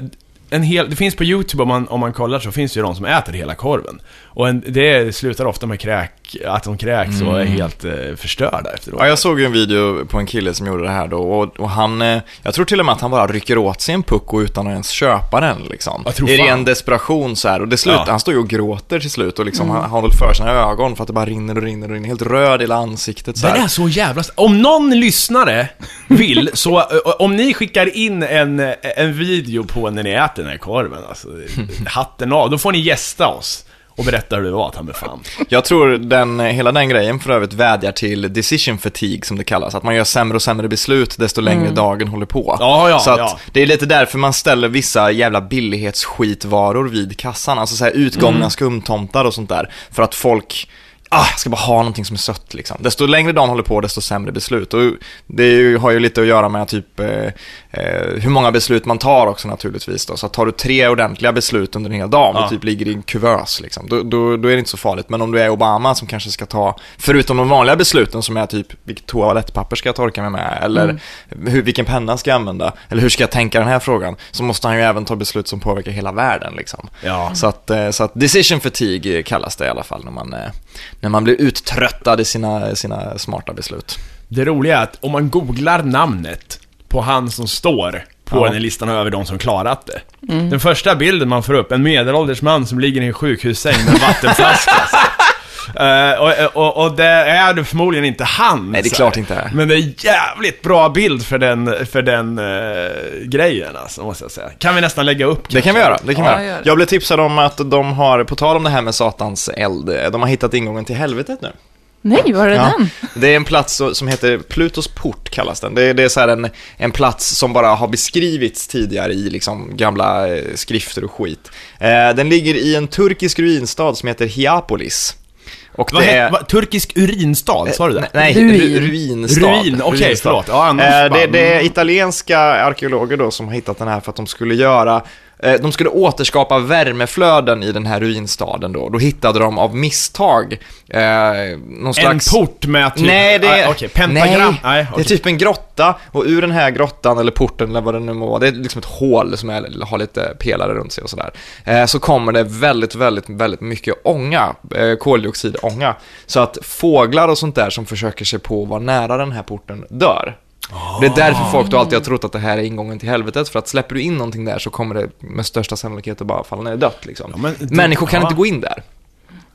Speaker 2: en hel, det finns på YouTube om man, om man kollar så finns det ju de som äter hela korven. Och en, det slutar ofta med kräk, att de kräks och är helt eh, förstörda efteråt.
Speaker 1: Ja, jag såg ju en video på en kille som gjorde det här då och, och han, eh, jag tror till och med att han bara rycker åt sig en pucko utan att ens köpa den liksom.
Speaker 2: Jag tror
Speaker 1: I
Speaker 2: fan.
Speaker 1: ren desperation så här och det slutar,
Speaker 2: Ja.
Speaker 1: han står ju och gråter till slut och liksom han, han håller för sina ögon för att det bara rinner och rinner och rinner, helt röd i hela ansiktet så
Speaker 2: Den
Speaker 1: här.
Speaker 2: är så jävla... Om någon lyssnare vill, så eh, om ni skickar in en, en video på när ni äter den här korven, alltså, [laughs] hatten av, då får ni gästa oss och berätta hur det var, ta mig fan.
Speaker 1: Jag tror den, hela den grejen för övrigt vädjar till decision fatigue som det kallas. Att man gör sämre och sämre beslut desto längre dagen håller på.
Speaker 2: Ja, ja,
Speaker 1: så att
Speaker 2: ja.
Speaker 1: det är lite därför man ställer vissa jävla billighetsskitvaror vid kassan. Alltså så här utgångna
Speaker 2: Mm.
Speaker 1: skumtomtar och sånt där. För att folk Ah, jag ska bara ha någonting som är sött liksom. Desto längre dagen håller på, desto sämre beslut. Och det ju, har ju lite att göra med typ eh, hur många beslut man tar också naturligtvis. Då. Så tar du tre ordentliga beslut under en hel dag, om
Speaker 2: Ja.
Speaker 1: du typ ligger i en kuvös, liksom, då, då, då är det inte så farligt. Men om du är Obama som kanske ska ta, förutom de vanliga besluten som är typ vilket toalettpapper ska jag torka mig med, eller hur, vilken penna ska jag använda, eller hur ska jag tänka den här frågan, så måste han ju även ta beslut som påverkar hela världen. Liksom.
Speaker 2: Ja.
Speaker 1: Så, att, eh, så att decision fatigue kallas det i alla fall när man, eh, när man blir uttröttad i sina, sina smarta beslut.
Speaker 2: Det roliga är att om man googlar namnet på han som står på
Speaker 1: Ja.
Speaker 2: den här listan över de som klarat det. Den första bilden man får upp, en medelålders man som ligger i en sjukhussäng med en [laughs] vattenflaska. Eh, och, och, och det är det förmodligen inte han.
Speaker 1: Nej, det är klart inte är.
Speaker 2: Men det är jävligt bra bild för den, för den eh, grejen alltså, måste jag säga. Kan vi nästan lägga upp
Speaker 1: Det kan vi göra, det kan
Speaker 3: Ja,
Speaker 1: vi
Speaker 3: gör
Speaker 1: göra. Jag blev tipsad om att de har, på tal om det här med satans eld, de har hittat ingången till helvetet nu.
Speaker 3: Nej, var är
Speaker 1: Ja.
Speaker 3: den?
Speaker 1: Det är en plats som heter Plutos port kallas den. Det är, det är så här en, en plats som bara har beskrivits tidigare i liksom gamla eh, skrifter och skit. Eh, den ligger i en turkisk ruinstad som heter Hiapolis. Och
Speaker 2: Vad
Speaker 1: det
Speaker 2: heter,
Speaker 1: är...
Speaker 2: vad, turkisk urinstad, sa du det?
Speaker 1: Nej,
Speaker 3: Ruin.
Speaker 1: ru, ruinstad.
Speaker 2: Ruin, okej,
Speaker 1: Ruinstad.
Speaker 2: förlåt. Ja, annars
Speaker 1: Eh, det, det är italienska arkeologer då som har hittat den här för att de skulle göra eh, de skulle återskapa värmeflöden i den här ruinstaden då. Då hittade de av misstag eh, någon slags...
Speaker 2: En port med typ...
Speaker 1: Nej, det är...
Speaker 2: Ah, Okej, pentagram.
Speaker 1: Nej,
Speaker 2: Nej,
Speaker 1: det
Speaker 2: okej.
Speaker 1: är typ en grotta och ur den här grottan, eller porten eller vad det nu må vara, det är liksom ett hål som är, har lite pelare runt sig och sådär. Eh, så kommer det väldigt, väldigt, väldigt mycket ånga, eh, koldioxidånga. Så att fåglar och sånt där som försöker sig på att vara nära den här porten dör. Det är därför folk då alltid har trott att det här är ingången till helvetet, för att släpper du in någonting där så kommer det med största sannolikhet att bara falla ner dött liksom.
Speaker 2: Ja, men
Speaker 1: Människor kan
Speaker 2: ja.
Speaker 1: inte gå in där.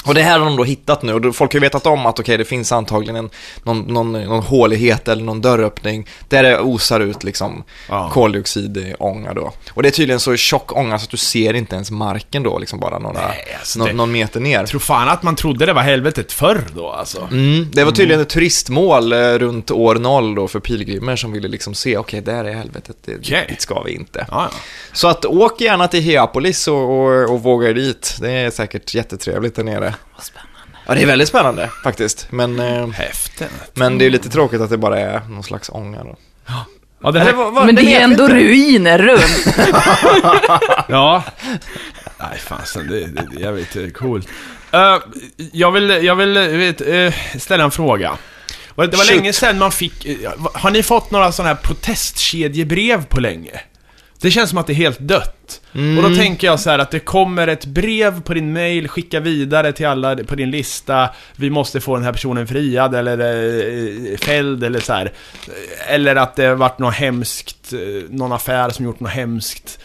Speaker 1: Och det här har de då hittat nu och folk har ju vetat om att okej, det finns antagligen en, någon, någon, någon hålighet eller någon dörröppning där det osar ut liksom
Speaker 2: Ja.
Speaker 1: koldioxidånga då. Och det är tydligen så tjock ånga så att du ser inte ens marken då, liksom bara några,
Speaker 2: Nej, alltså
Speaker 1: nå-
Speaker 2: det-
Speaker 1: någon meter ner.
Speaker 2: Jag tror fan att man trodde det var helvetet förr då alltså.
Speaker 1: Mm, det var tydligen ett turistmål eh, runt år noll då för pilgrimer som ville liksom se, okej, där är helvetet, det,
Speaker 2: Okej.
Speaker 1: dit ska vi inte.
Speaker 2: Ja, ja.
Speaker 1: Så att åk gärna till Hiapolis och, och, och våga er dit. Det är säkert jättetrevligt där nere.
Speaker 3: Vad spännande.
Speaker 1: Ja, det är väldigt spännande faktiskt. Men, eh,
Speaker 2: Häftigt.
Speaker 1: men det är lite tråkigt att det bara är någon slags ånga då.
Speaker 2: Ja, det här,
Speaker 1: vad- vad-
Speaker 3: Men
Speaker 1: den
Speaker 3: det är
Speaker 1: heter
Speaker 3: ändå
Speaker 1: inte-
Speaker 3: ruiner runt. [laughs]
Speaker 2: ja. Nej, fasen, det, det, det är jävligt eh, coolt. Eh, jag vill, jag vill eh, vet, eh, ställa en fråga. Och Det var
Speaker 1: Shoot.
Speaker 2: länge sedan man fick... eh, Har ni fått några sådana här protestkedjebrev på länge? Det känns som att det är helt dött. Och då tänker jag så här att det kommer ett brev på din mail, skicka vidare till alla på din lista, vi måste få den här personen friad eller eh, fälld eller så här. Eller att det har varit något hemskt, eh, någon affär som gjort något hemskt.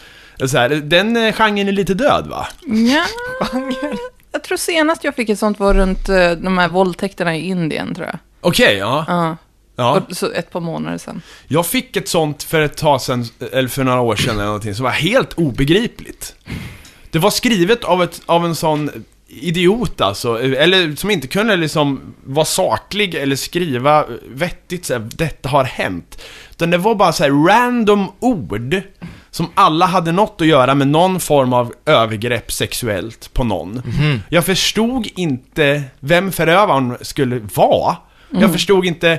Speaker 2: Så här, den eh, genren är lite död va?
Speaker 3: Ja. Jag tror senast jag fick ett sånt var runt de här våldtäkterna i Indien, tror jag.
Speaker 2: Okej, ja.
Speaker 3: Ja.
Speaker 2: Ja.
Speaker 3: Och så ett par månader sedan.
Speaker 2: Jag fick ett sånt för ett tag sedan, eller för några år sedan eller någonting, som var helt obegripligt. Det var skrivet av, ett, av en sån idiot alltså, eller som inte kunde liksom vara saklig eller skriva vettigt såhär, detta har hänt. Utan det var bara så här random ord som alla hade något att göra med någon form av övergrepp sexuellt på någon. Jag förstod inte vem förövaren skulle vara. Jag förstod inte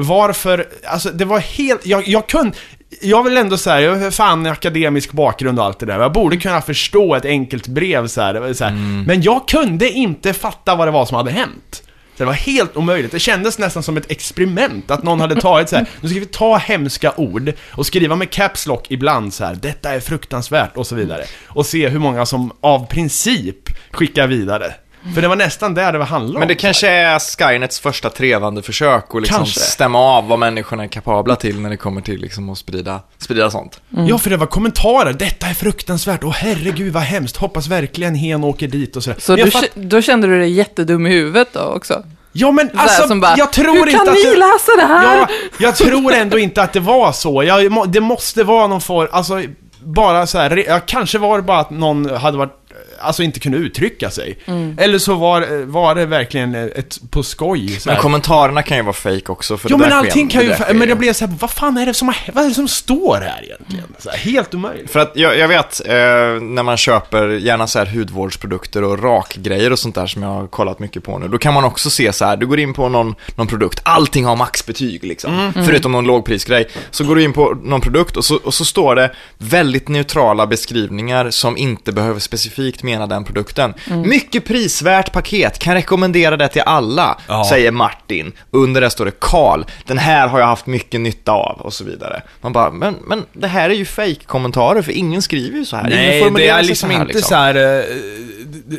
Speaker 2: varför, alltså det var helt, jag, jag kunde, jag vill ändå säga, jag har fan akademisk bakgrund och allt det där. Jag borde kunna förstå ett enkelt brev så här, så här. Men jag kunde inte fatta vad det var som hade hänt. Så det var helt omöjligt. Det kändes nästan som ett experiment, att någon hade tagit så här. nu ska vi ta hemska ord och skriva med caps lock ibland så här. detta är fruktansvärt och så vidare. Och se hur många som av princip skickar vidare. För det var nästan där det var handlade om.
Speaker 1: Men det kanske är Skynets första trevande försök att liksom
Speaker 2: Kanske.
Speaker 1: stämma av vad människorna är kapabla till när det kommer till liksom att sprida, sprida sånt.
Speaker 2: Ja, för det var kommentarer. Detta är fruktansvärt. Åh herregud vad hemskt. Hoppas verkligen hen åker dit och sådär.
Speaker 3: Så du,
Speaker 2: fatt-
Speaker 3: då kände du dig jättedum i huvudet då också?
Speaker 2: Ja men alltså,
Speaker 3: bara,
Speaker 2: jag tror
Speaker 3: Hur
Speaker 2: inte
Speaker 3: kan
Speaker 2: att
Speaker 3: ni
Speaker 2: det...
Speaker 3: läsa det här?
Speaker 2: Ja, jag tror ändå inte att det var så. Jag, det måste vara någon form, alltså bara så här, ja, kanske var det bara att någon hade varit alltså inte kunde uttrycka sig. Eller så var, var det verkligen ett på skoj. Så
Speaker 1: Men
Speaker 2: här.
Speaker 1: kommentarerna kan ju vara fake också. För
Speaker 2: Jo
Speaker 1: det
Speaker 2: men allting kan ju, men jag blev så här, vad fan är det som, vad är det som står här egentligen? Så här, helt omöjligt.
Speaker 1: För att jag, jag vet, eh, när man köper gärna så här hudvårdsprodukter och rakgrejer och sånt där som jag har kollat mycket på nu, då kan man också se så här, du går in på någon, någon produkt, allting har maxbetyg liksom, förutom någon lågprisgrej. Så går du in på någon produkt och så, och så står det väldigt neutrala beskrivningar som inte behöver specifikt mena den produkten. Mycket prisvärt paket, kan rekommendera det till alla,
Speaker 2: Ja.
Speaker 1: säger Martin. Under det står det Karl, den här har jag haft mycket nytta av och så vidare. Man bara, men, men det här är ju fake-kommentarer för ingen skriver ju så här. ingen
Speaker 2: Nej, det är liksom
Speaker 1: så här,
Speaker 2: inte så här. eh,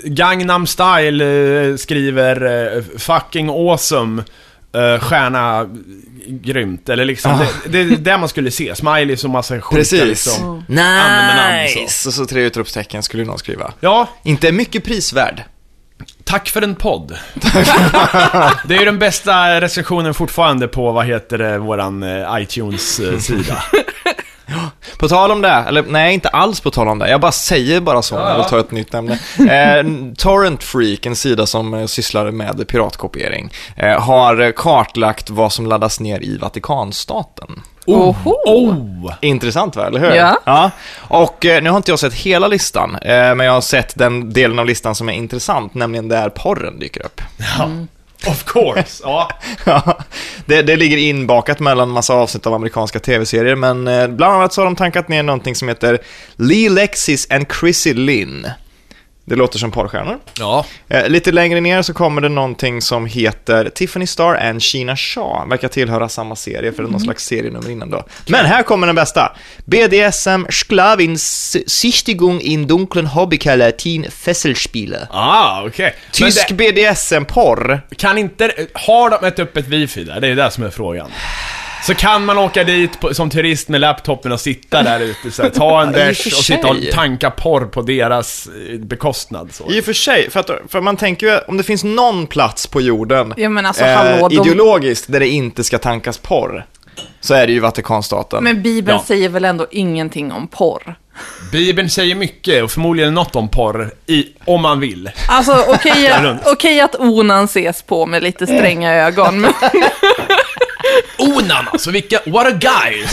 Speaker 2: Gangnam style eh, skriver eh, 'fucking awesome' eh, stjärna grymt, eller liksom, det, det är det man skulle se. Smileys och massa sjuka
Speaker 1: Precis.
Speaker 2: liksom. Så.
Speaker 1: Nice! Och så tre utropstecken skulle någon skriva.
Speaker 2: Ja,
Speaker 1: Inte mycket prisvärd.
Speaker 2: tack för en podd. [laughs] det är ju den bästa recensionen fortfarande på, vad heter det, våran eh, iTunes-sida. [laughs] [gasps]
Speaker 1: På tal om det, eller nej, inte alls på tal om det. Jag bara säger bara så när jag vill ta ett nytt ämne. Eh, Torrent Freak, en sida som eh, sysslar med piratkopiering, eh, har kartlagt vad som laddas ner i Vatikanstaten.
Speaker 3: Oho!
Speaker 2: oh!
Speaker 1: Intressant va, eller hur?
Speaker 3: Ja.
Speaker 1: Och eh, nu har inte jag sett hela listan, eh, men jag har sett den delen av listan som är intressant, nämligen där porren dyker upp.
Speaker 2: Ja, [laughs] of course. Ja. [laughs]
Speaker 1: Ja, det, det ligger inbakat mellan massa avsnitt av amerikanska tv-serier, men eh, bland annat så har de tankat ner någonting som heter Lee Lexis and Chrissy Lynn. Det låter som porrstjärnor.
Speaker 2: ja.
Speaker 1: Eh, lite längre ner så kommer det någonting som heter Tiffany Star and Sheena Shaw. Verkar tillhöra samma serie, för det är någon slags serienummer innan då. Men här kommer den bästa. BDSM Sklavins Sichtigung in dunklen Hobbykeller Teen Fesselspiele.
Speaker 2: Ah, okej. Men
Speaker 1: Tysk
Speaker 2: det-
Speaker 1: BDSM-porr.
Speaker 2: Kan inte, har de ett öppet wifi där? Det är det som är frågan. Så kan man åka dit på, som turist med laptopen och sitta där ute så här, ta en bärs och sitta och tanka porr på deras eh, bekostnad så.
Speaker 1: I och för sig, för, att, för man tänker ju om det finns någon plats på jorden
Speaker 3: Ja, men alltså, hallå, de-
Speaker 1: ideologiskt där det inte ska tankas porr, så är det ju Vatikanstaten.
Speaker 3: Men Bibeln
Speaker 2: Ja.
Speaker 3: säger väl ändå ingenting om porr?
Speaker 2: Bibeln säger mycket och förmodligen något om porr, i, om man vill.
Speaker 3: Alltså okej [laughs]
Speaker 2: lugnt.
Speaker 3: okej att onan ses på med lite stränga ögon, men
Speaker 2: Onan alltså, vilka, what a guy!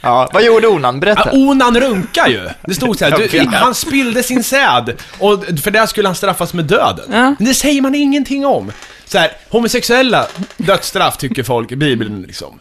Speaker 1: Ja, vad gjorde Onan? Berätta.
Speaker 2: Ja, Onan runkar ju. Det stod så här, du, han spillde sin säd och för det skulle han straffas med döden.
Speaker 3: Ja.
Speaker 2: Men det säger man ingenting om. Så här, homosexuella, dödsstraff tycker folk i Bibeln liksom.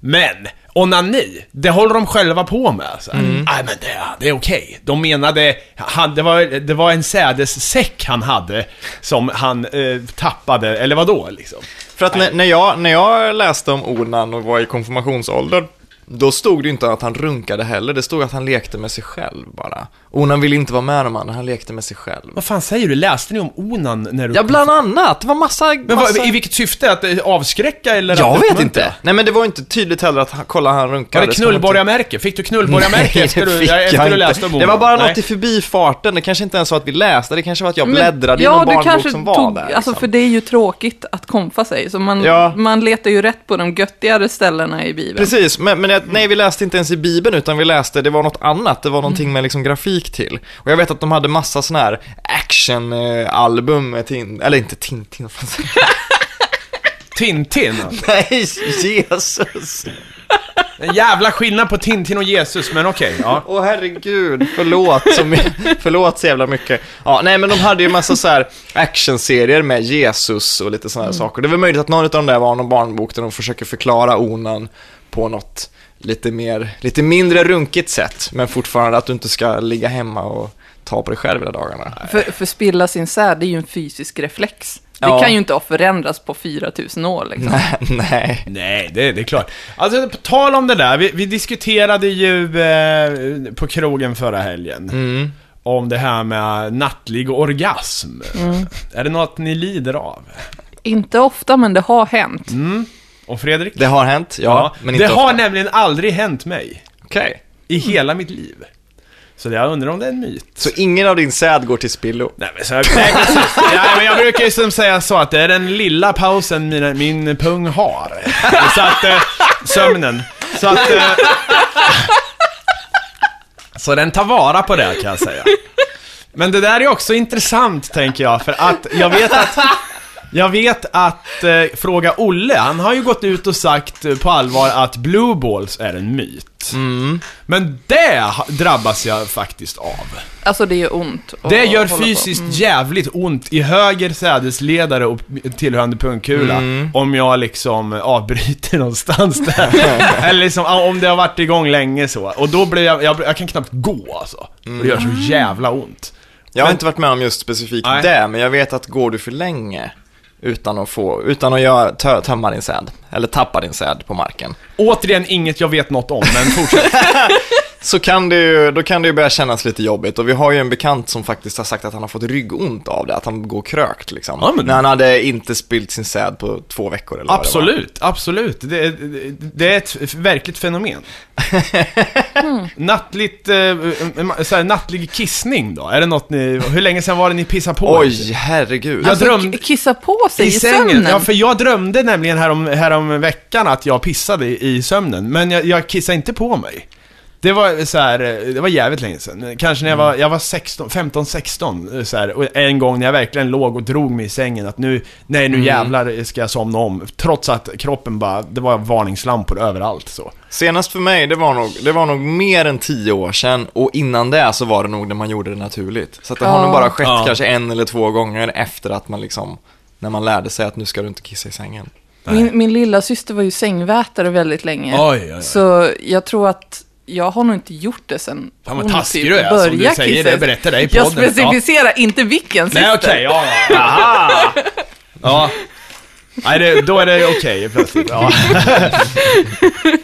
Speaker 2: Men, onani, det håller de själva på med. Så här. Nej men det, det är okej. De menade, han, det, var, det var en sädessäck han hade som han eh, tappade, eller vad då liksom?
Speaker 1: För att när, jag, när jag läste om Onan och var i konfirmationsåldern, då stod det inte att han runkade heller, det stod att han lekte med sig själv bara. Onan ville inte vara med de andra, han lekte med sig själv.
Speaker 2: Vad fan säger du? Läste ni om onan när du...
Speaker 1: Ja, bland annat. Det var massa...
Speaker 2: Men
Speaker 1: massa...
Speaker 2: vad, i vilket syfte? Att eh, avskräcka eller
Speaker 1: Jag vet inte. Nej, men det var inte tydligt heller att han, kolla han runkar.
Speaker 2: Var det knullborgarmärke? Fick du knullborgarmärke efter, du,
Speaker 1: det fick
Speaker 2: efter
Speaker 1: jag
Speaker 2: du läste om
Speaker 1: Det var bara
Speaker 2: Nej.
Speaker 1: något i förbifarten, det kanske inte ens var att vi läste, det kanske var att jag
Speaker 3: Men-
Speaker 1: bläddrade i
Speaker 3: ja,
Speaker 1: någon
Speaker 3: du
Speaker 1: barnbok
Speaker 3: kanske
Speaker 1: som var
Speaker 3: tog,
Speaker 1: där.
Speaker 3: Alltså
Speaker 1: liksom.
Speaker 3: för det är ju tråkigt att konfa sig, så man,
Speaker 1: Ja.
Speaker 3: man letar ju rätt på de göttigare ställena i Bibeln.
Speaker 1: Precis, men, men jag, nej vi läste inte ens i Bibeln utan vi läste, det var något annat, det var någonting med liksom grafik till. Och jag vet att de hade massa sådana här action-album med Tin, eller inte Tintin, vad fan säger jag? [laughs]
Speaker 2: Tintin.
Speaker 1: Nej, Jesus!
Speaker 2: En jävla skillnad på Tintin och Jesus, men okej, ja.
Speaker 1: Åh herregud, förlåt så, my- förlåt så jävla mycket. Ja, nej men de hade ju massa så här actionserier med Jesus och lite sådana här saker. Det är väl möjligt att någon av de där var någon barnbok där de försöker förklara onan på något lite mer, lite mindre runkigt sätt. Men fortfarande att du inte ska ligga hemma och ta på dig själv hela dagarna.
Speaker 3: För, för spilla sin säd, det är ju en fysisk reflex. Det
Speaker 1: Ja.
Speaker 3: kan ju inte ha förändrats på 4000 år liksom.
Speaker 1: Nej, nej.
Speaker 2: Nej, det, det är klart. Alltså, på tal om det där, vi, vi diskuterade ju eh, på krogen förra helgen.
Speaker 1: Mm.
Speaker 2: Om det här med nattlig orgasm. Är det något ni lider av?
Speaker 3: Inte ofta, men det har hänt.
Speaker 2: Och Fredrik?
Speaker 1: Det har hänt, ja, men inte
Speaker 2: det har
Speaker 1: ofta.
Speaker 2: nämligen aldrig hänt mig.
Speaker 1: Okej.
Speaker 2: I hela mitt liv. Så jag undrar om det är en myt.
Speaker 1: Så ingen av din säd går till spillo?
Speaker 2: Nej men, så, nej, precis. [laughs] ja, men jag brukar ju som säga så att det är den lilla pausen mina, min pung har. Så att, eh, sömnen. Så att... Eh, [laughs] så den tar vara på det kan jag säga. Men det där är också intressant, tänker jag, för att jag vet att jag vet att eh, Fråga Olle, han har ju gått ut och sagt eh, på allvar att blue balls är en myt.
Speaker 1: Mm.
Speaker 2: Men det ha- drabbas jag faktiskt av.
Speaker 3: Alltså det gör ont. att
Speaker 2: Det gör
Speaker 3: hålla på.
Speaker 2: fysiskt
Speaker 3: Mm.
Speaker 2: jävligt ont i höger sädesledare och tillhörande pungkula
Speaker 1: Mm.
Speaker 2: om jag liksom avbryter [laughs] någonstans där. [laughs] Eller liksom, ja, om det har varit igång länge så. Och då blir jag, jag, jag kan knappt gå alltså. Och det gör så jävla ont.
Speaker 1: Jag har
Speaker 2: Men-
Speaker 1: inte varit med om just specifikt
Speaker 2: Nej.
Speaker 1: det, men jag vet att går du för länge utan att få, utan att göra, tö, tömma din säd, eller tappa din säd på marken,
Speaker 2: Återigen inget jag vet något om, men fortsätt. [laughs]
Speaker 1: så kan det ju, då kan det ju börja kännas lite jobbigt. Och vi har ju en bekant som faktiskt har sagt att han har fått ryggont av det, att han går krökt liksom.
Speaker 2: Ja, men-
Speaker 1: När han hade inte spyllt sin säd på två veckor eller vad det.
Speaker 2: Absolut, absolut. Det, det, det är ett verkligt fenomen. Nattligt, eh, eh, så här, nattlig kissning då? Är det något ni, hur länge sedan var det ni pissade på?
Speaker 1: Oj, herregud.
Speaker 2: Jag
Speaker 3: Alltså,
Speaker 2: drömde-
Speaker 3: kissa på sig i,
Speaker 2: I sängen?
Speaker 3: sömnen.
Speaker 2: Ja, för jag drömde nämligen härom, härom veckan att jag pissade i, i sömnen, men jag, jag kissade inte på mig. Det var så här, det var jävligt länge sedan. Kanske när jag var, jag var 16, 15, 16 så här, och en gång när jag verkligen låg och drog mig i sängen att nu, nej nu jävlar ska jag somna om. Trots att kroppen bara, det var varningslampor överallt så.
Speaker 1: Senast för mig, det var, nog, det var nog mer än tio år sedan och innan det så var det nog när man gjorde det naturligt. Så att det har nog bara skett
Speaker 2: Ja.
Speaker 1: kanske en eller två gånger efter att man liksom, när man lärde sig att nu ska du inte kissa i sängen.
Speaker 3: Min, min lilla syster var ju sängvätare väldigt länge.
Speaker 2: Oj, oj, oj.
Speaker 3: Så jag tror att jag har nog inte gjort det sen
Speaker 2: vad
Speaker 3: hon typ
Speaker 2: du är, som du
Speaker 3: började
Speaker 2: säger
Speaker 3: kissa.
Speaker 2: det, berättar det i
Speaker 3: Jag
Speaker 2: podden.
Speaker 3: specificerar inte vilken syster.
Speaker 2: Nej okej, ja, ja. [laughs] Aha. Ja. Nej, det, då är det okej plötsligt. Ja. [laughs]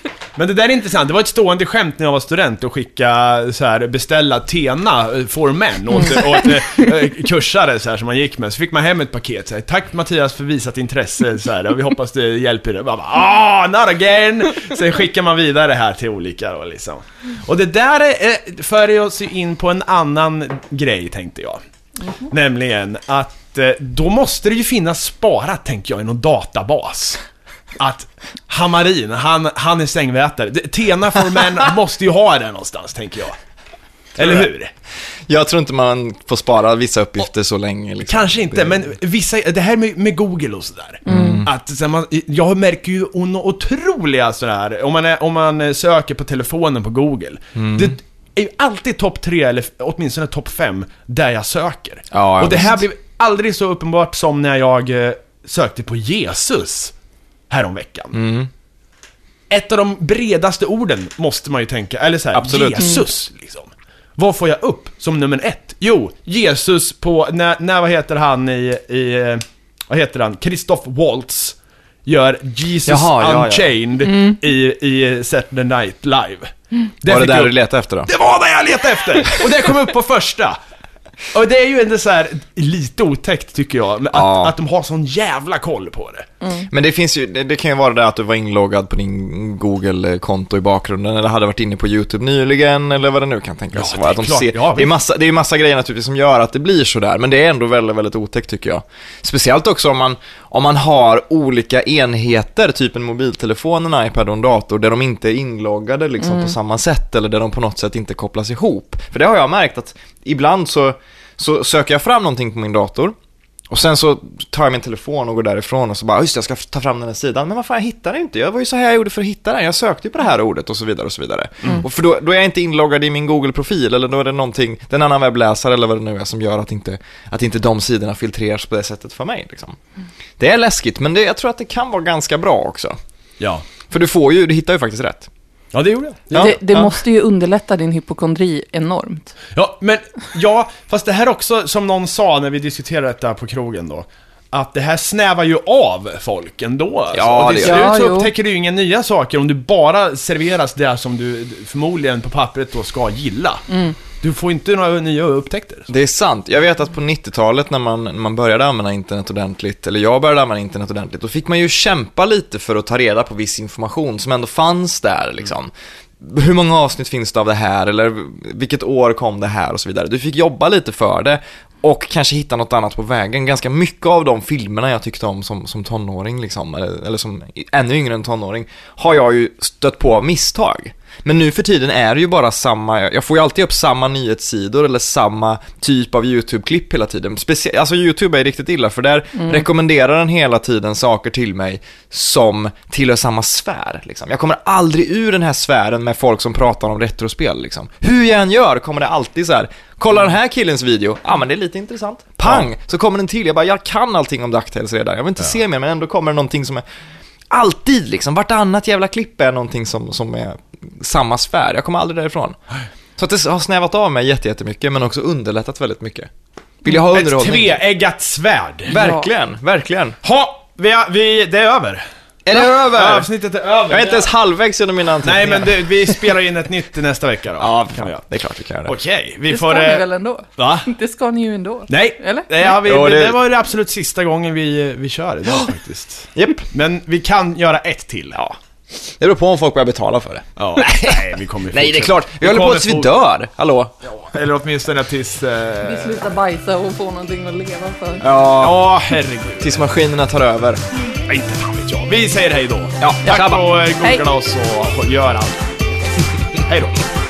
Speaker 2: Men det där är intressant, det var ett stående skämt när jag var student och skicka så här, beställa Tena eh, for men åt, åt eh, kursare så här, som man gick med. Så fick man hem ett paket så här, Tack Mattias för visat intresse så här, och vi hoppas det hjälper dig. Man bara, ah, not again! Sen skickar man vidare här till olika då liksom. Och det där är, eh, för oss in på en annan grej tänkte jag. Nämligen att eh, då måste det ju finnas sparat, tänker jag, i någon databas. Att Hamarin, han, han är sängvätare. Tena for men [laughs] måste ju ha det någonstans, tänker jag. Eller hur?
Speaker 1: Jag tror inte man får spara vissa uppgifter så länge. Liksom.
Speaker 2: Kanske inte,
Speaker 1: Det-
Speaker 2: men vissa, det här med, med Google och sådär. Att så här, man, jag märker ju otroliga sådär, om man, är, om man söker på telefonen på Google. Det är ju alltid topp tre, eller åtminstone topp fem, där jag söker.
Speaker 1: Ja, ja,
Speaker 2: och det här
Speaker 1: visst.
Speaker 2: blev aldrig så uppenbart som när jag eh, sökte på Jesus häromveckan.
Speaker 1: Mm.
Speaker 2: Ett av de bredaste orden måste man ju tänka, eller så här,
Speaker 1: Absolut.
Speaker 2: Jesus liksom. Vad får jag upp som nummer ett? Jo, Jesus på, när, när vad heter han i, i vad heter han? Christoph Waltz gör Jesus
Speaker 1: Jaha, ja, ja.
Speaker 2: Unchained i, i Saturday Night Live.
Speaker 1: Var det
Speaker 2: fick
Speaker 1: där
Speaker 2: upp-
Speaker 1: du letade efter då?
Speaker 2: det var det jag letade efter! Och det kom upp på första. Och det är ju ändå så här lite otäckt tycker jag, att,
Speaker 1: Ja.
Speaker 2: att de har sån jävla koll på det.
Speaker 1: Men det finns ju, det, det kan ju vara det att du var inloggad på din Google-konto i bakgrunden eller hade varit inne på YouTube nyligen eller vad det nu kan tänkas
Speaker 2: Ja, det
Speaker 1: vara.
Speaker 2: är
Speaker 1: Att de ser,
Speaker 2: Ja,
Speaker 1: det, är massa, det är massa grejer naturligtvis som gör att det blir sådär, men det är ändå väldigt, väldigt otäckt tycker jag. Speciellt också om man, om man har olika enheter, typ en mobiltelefon, en iPad och en dator, där de inte är inloggade liksom på samma sätt eller där de på något sätt inte kopplas ihop. För det har jag märkt att ibland så, så söker jag fram någonting på min dator och sen så tar jag min telefon och går därifrån och så bara, just det, jag ska ta fram den här sidan. Men vad fan, jag hittar den inte. Det var ju så här jag gjorde för att hitta den. Jag sökte ju på det här ordet och så vidare och så vidare. Och för då, då är jag inte inloggad i min Google-profil eller då är det någonting, det är en annan webbläsare eller vad det nu är som gör att inte, att inte de sidorna filtreras på det sättet för mig. Liksom. Det är läskigt, men det, jag tror att det kan vara ganska bra också.
Speaker 2: Ja.
Speaker 1: För du får ju, du hittar ju faktiskt rätt.
Speaker 2: Ja, det gjorde jag.
Speaker 1: Ja,
Speaker 3: det det
Speaker 1: ja.
Speaker 3: måste ju underlätta din hypokondri enormt.
Speaker 2: Ja, men ja, fast det här också, som någon sa när vi diskuterade detta på krogen då, att det här snävar ju av folk ändå. Alltså.
Speaker 1: Ja,
Speaker 2: och till
Speaker 1: det
Speaker 2: slut så
Speaker 3: Ja, jo.
Speaker 2: upptäcker du ju inga nya saker om du bara serveras det som du förmodligen på pappret då ska gilla. Du får inte några nya upptäckter.
Speaker 1: Det är sant. Jag vet att på 90-talet när man, när man började använda internet ordentligt, eller jag började använda internet ordentligt, då fick man ju kämpa lite för att ta reda på viss information som ändå fanns där liksom. Hur många avsnitt finns det av det här, eller vilket år kom det här och så vidare. Du fick jobba lite för det och kanske hitta något annat på vägen. Ganska mycket av de filmerna jag tyckte om som, som tonåring, liksom, eller, eller som ännu yngre än tonåring, har jag ju stött på av misstag. Men nu för tiden är det ju bara samma, jag får ju alltid upp samma nyhetssidor eller samma typ av YouTube-klipp hela tiden. Specie- alltså YouTube är riktigt illa för där rekommenderar den hela tiden saker till mig som tillhör samma sfär. Liksom. Jag kommer aldrig ur den här sfären med folk som pratar om retrospel. Liksom. Hur jag än gör kommer det alltid så här. Kolla den här killens video, ja ah, men det är lite intressant. Pang! Så kommer den till, jag bara, jag kan allting om DuckTales redan. Jag vill inte se mer, men ändå kommer det någonting som är Alltid liksom, vartannat jävla klipp är någonting som, som är samma sfär. Jag kommer aldrig därifrån. Så att det har snävat av mig jätte- jättemycket, men också underlättat väldigt mycket. Vill jag ha
Speaker 2: Ett
Speaker 1: underhållning?
Speaker 2: treeggat svärd.
Speaker 1: Verkligen, verkligen.
Speaker 2: Ha, vi, har- vi, det är över.
Speaker 1: Är det över?
Speaker 2: Avsnittet är över.
Speaker 1: Jag är inte ens halvvägs genom mina anteckningar.
Speaker 2: Nej, men det, vi spelar in ett nytt nästa vecka då.
Speaker 1: Ja,
Speaker 2: kan vi göra.
Speaker 1: det är klart vi kan göra det.
Speaker 2: Okej, vi
Speaker 3: Det
Speaker 2: får...
Speaker 3: ska ni
Speaker 2: eh,
Speaker 3: väl ändå?
Speaker 2: Va?
Speaker 3: Det ska ni ju ändå.
Speaker 2: Nej,
Speaker 3: Eller?
Speaker 2: det, har vi,
Speaker 1: Jo,
Speaker 2: det...
Speaker 1: det-
Speaker 2: det var det absolut sista gången vi, vi kör idag faktiskt.
Speaker 1: Japp.
Speaker 2: Men vi kan göra ett till.
Speaker 1: Ja. Det beror på om folk börjar betala för det.
Speaker 2: Ja. Nej, vi kommer
Speaker 1: Nej, det är klart. Vi håller på tills vi dör. Hallå?
Speaker 2: Eller åtminstone tills... Eh...
Speaker 3: Vi slutar bajsa och får någonting att leva för.
Speaker 1: Ja.
Speaker 2: Ja, herregud.
Speaker 1: Tills maskinerna tar över.
Speaker 2: Nej, inte fan vet jag. Vi säger hej då.
Speaker 1: Ja,
Speaker 2: Tack
Speaker 1: tjabba.
Speaker 2: och eh, googla oss och gör allt. hej då.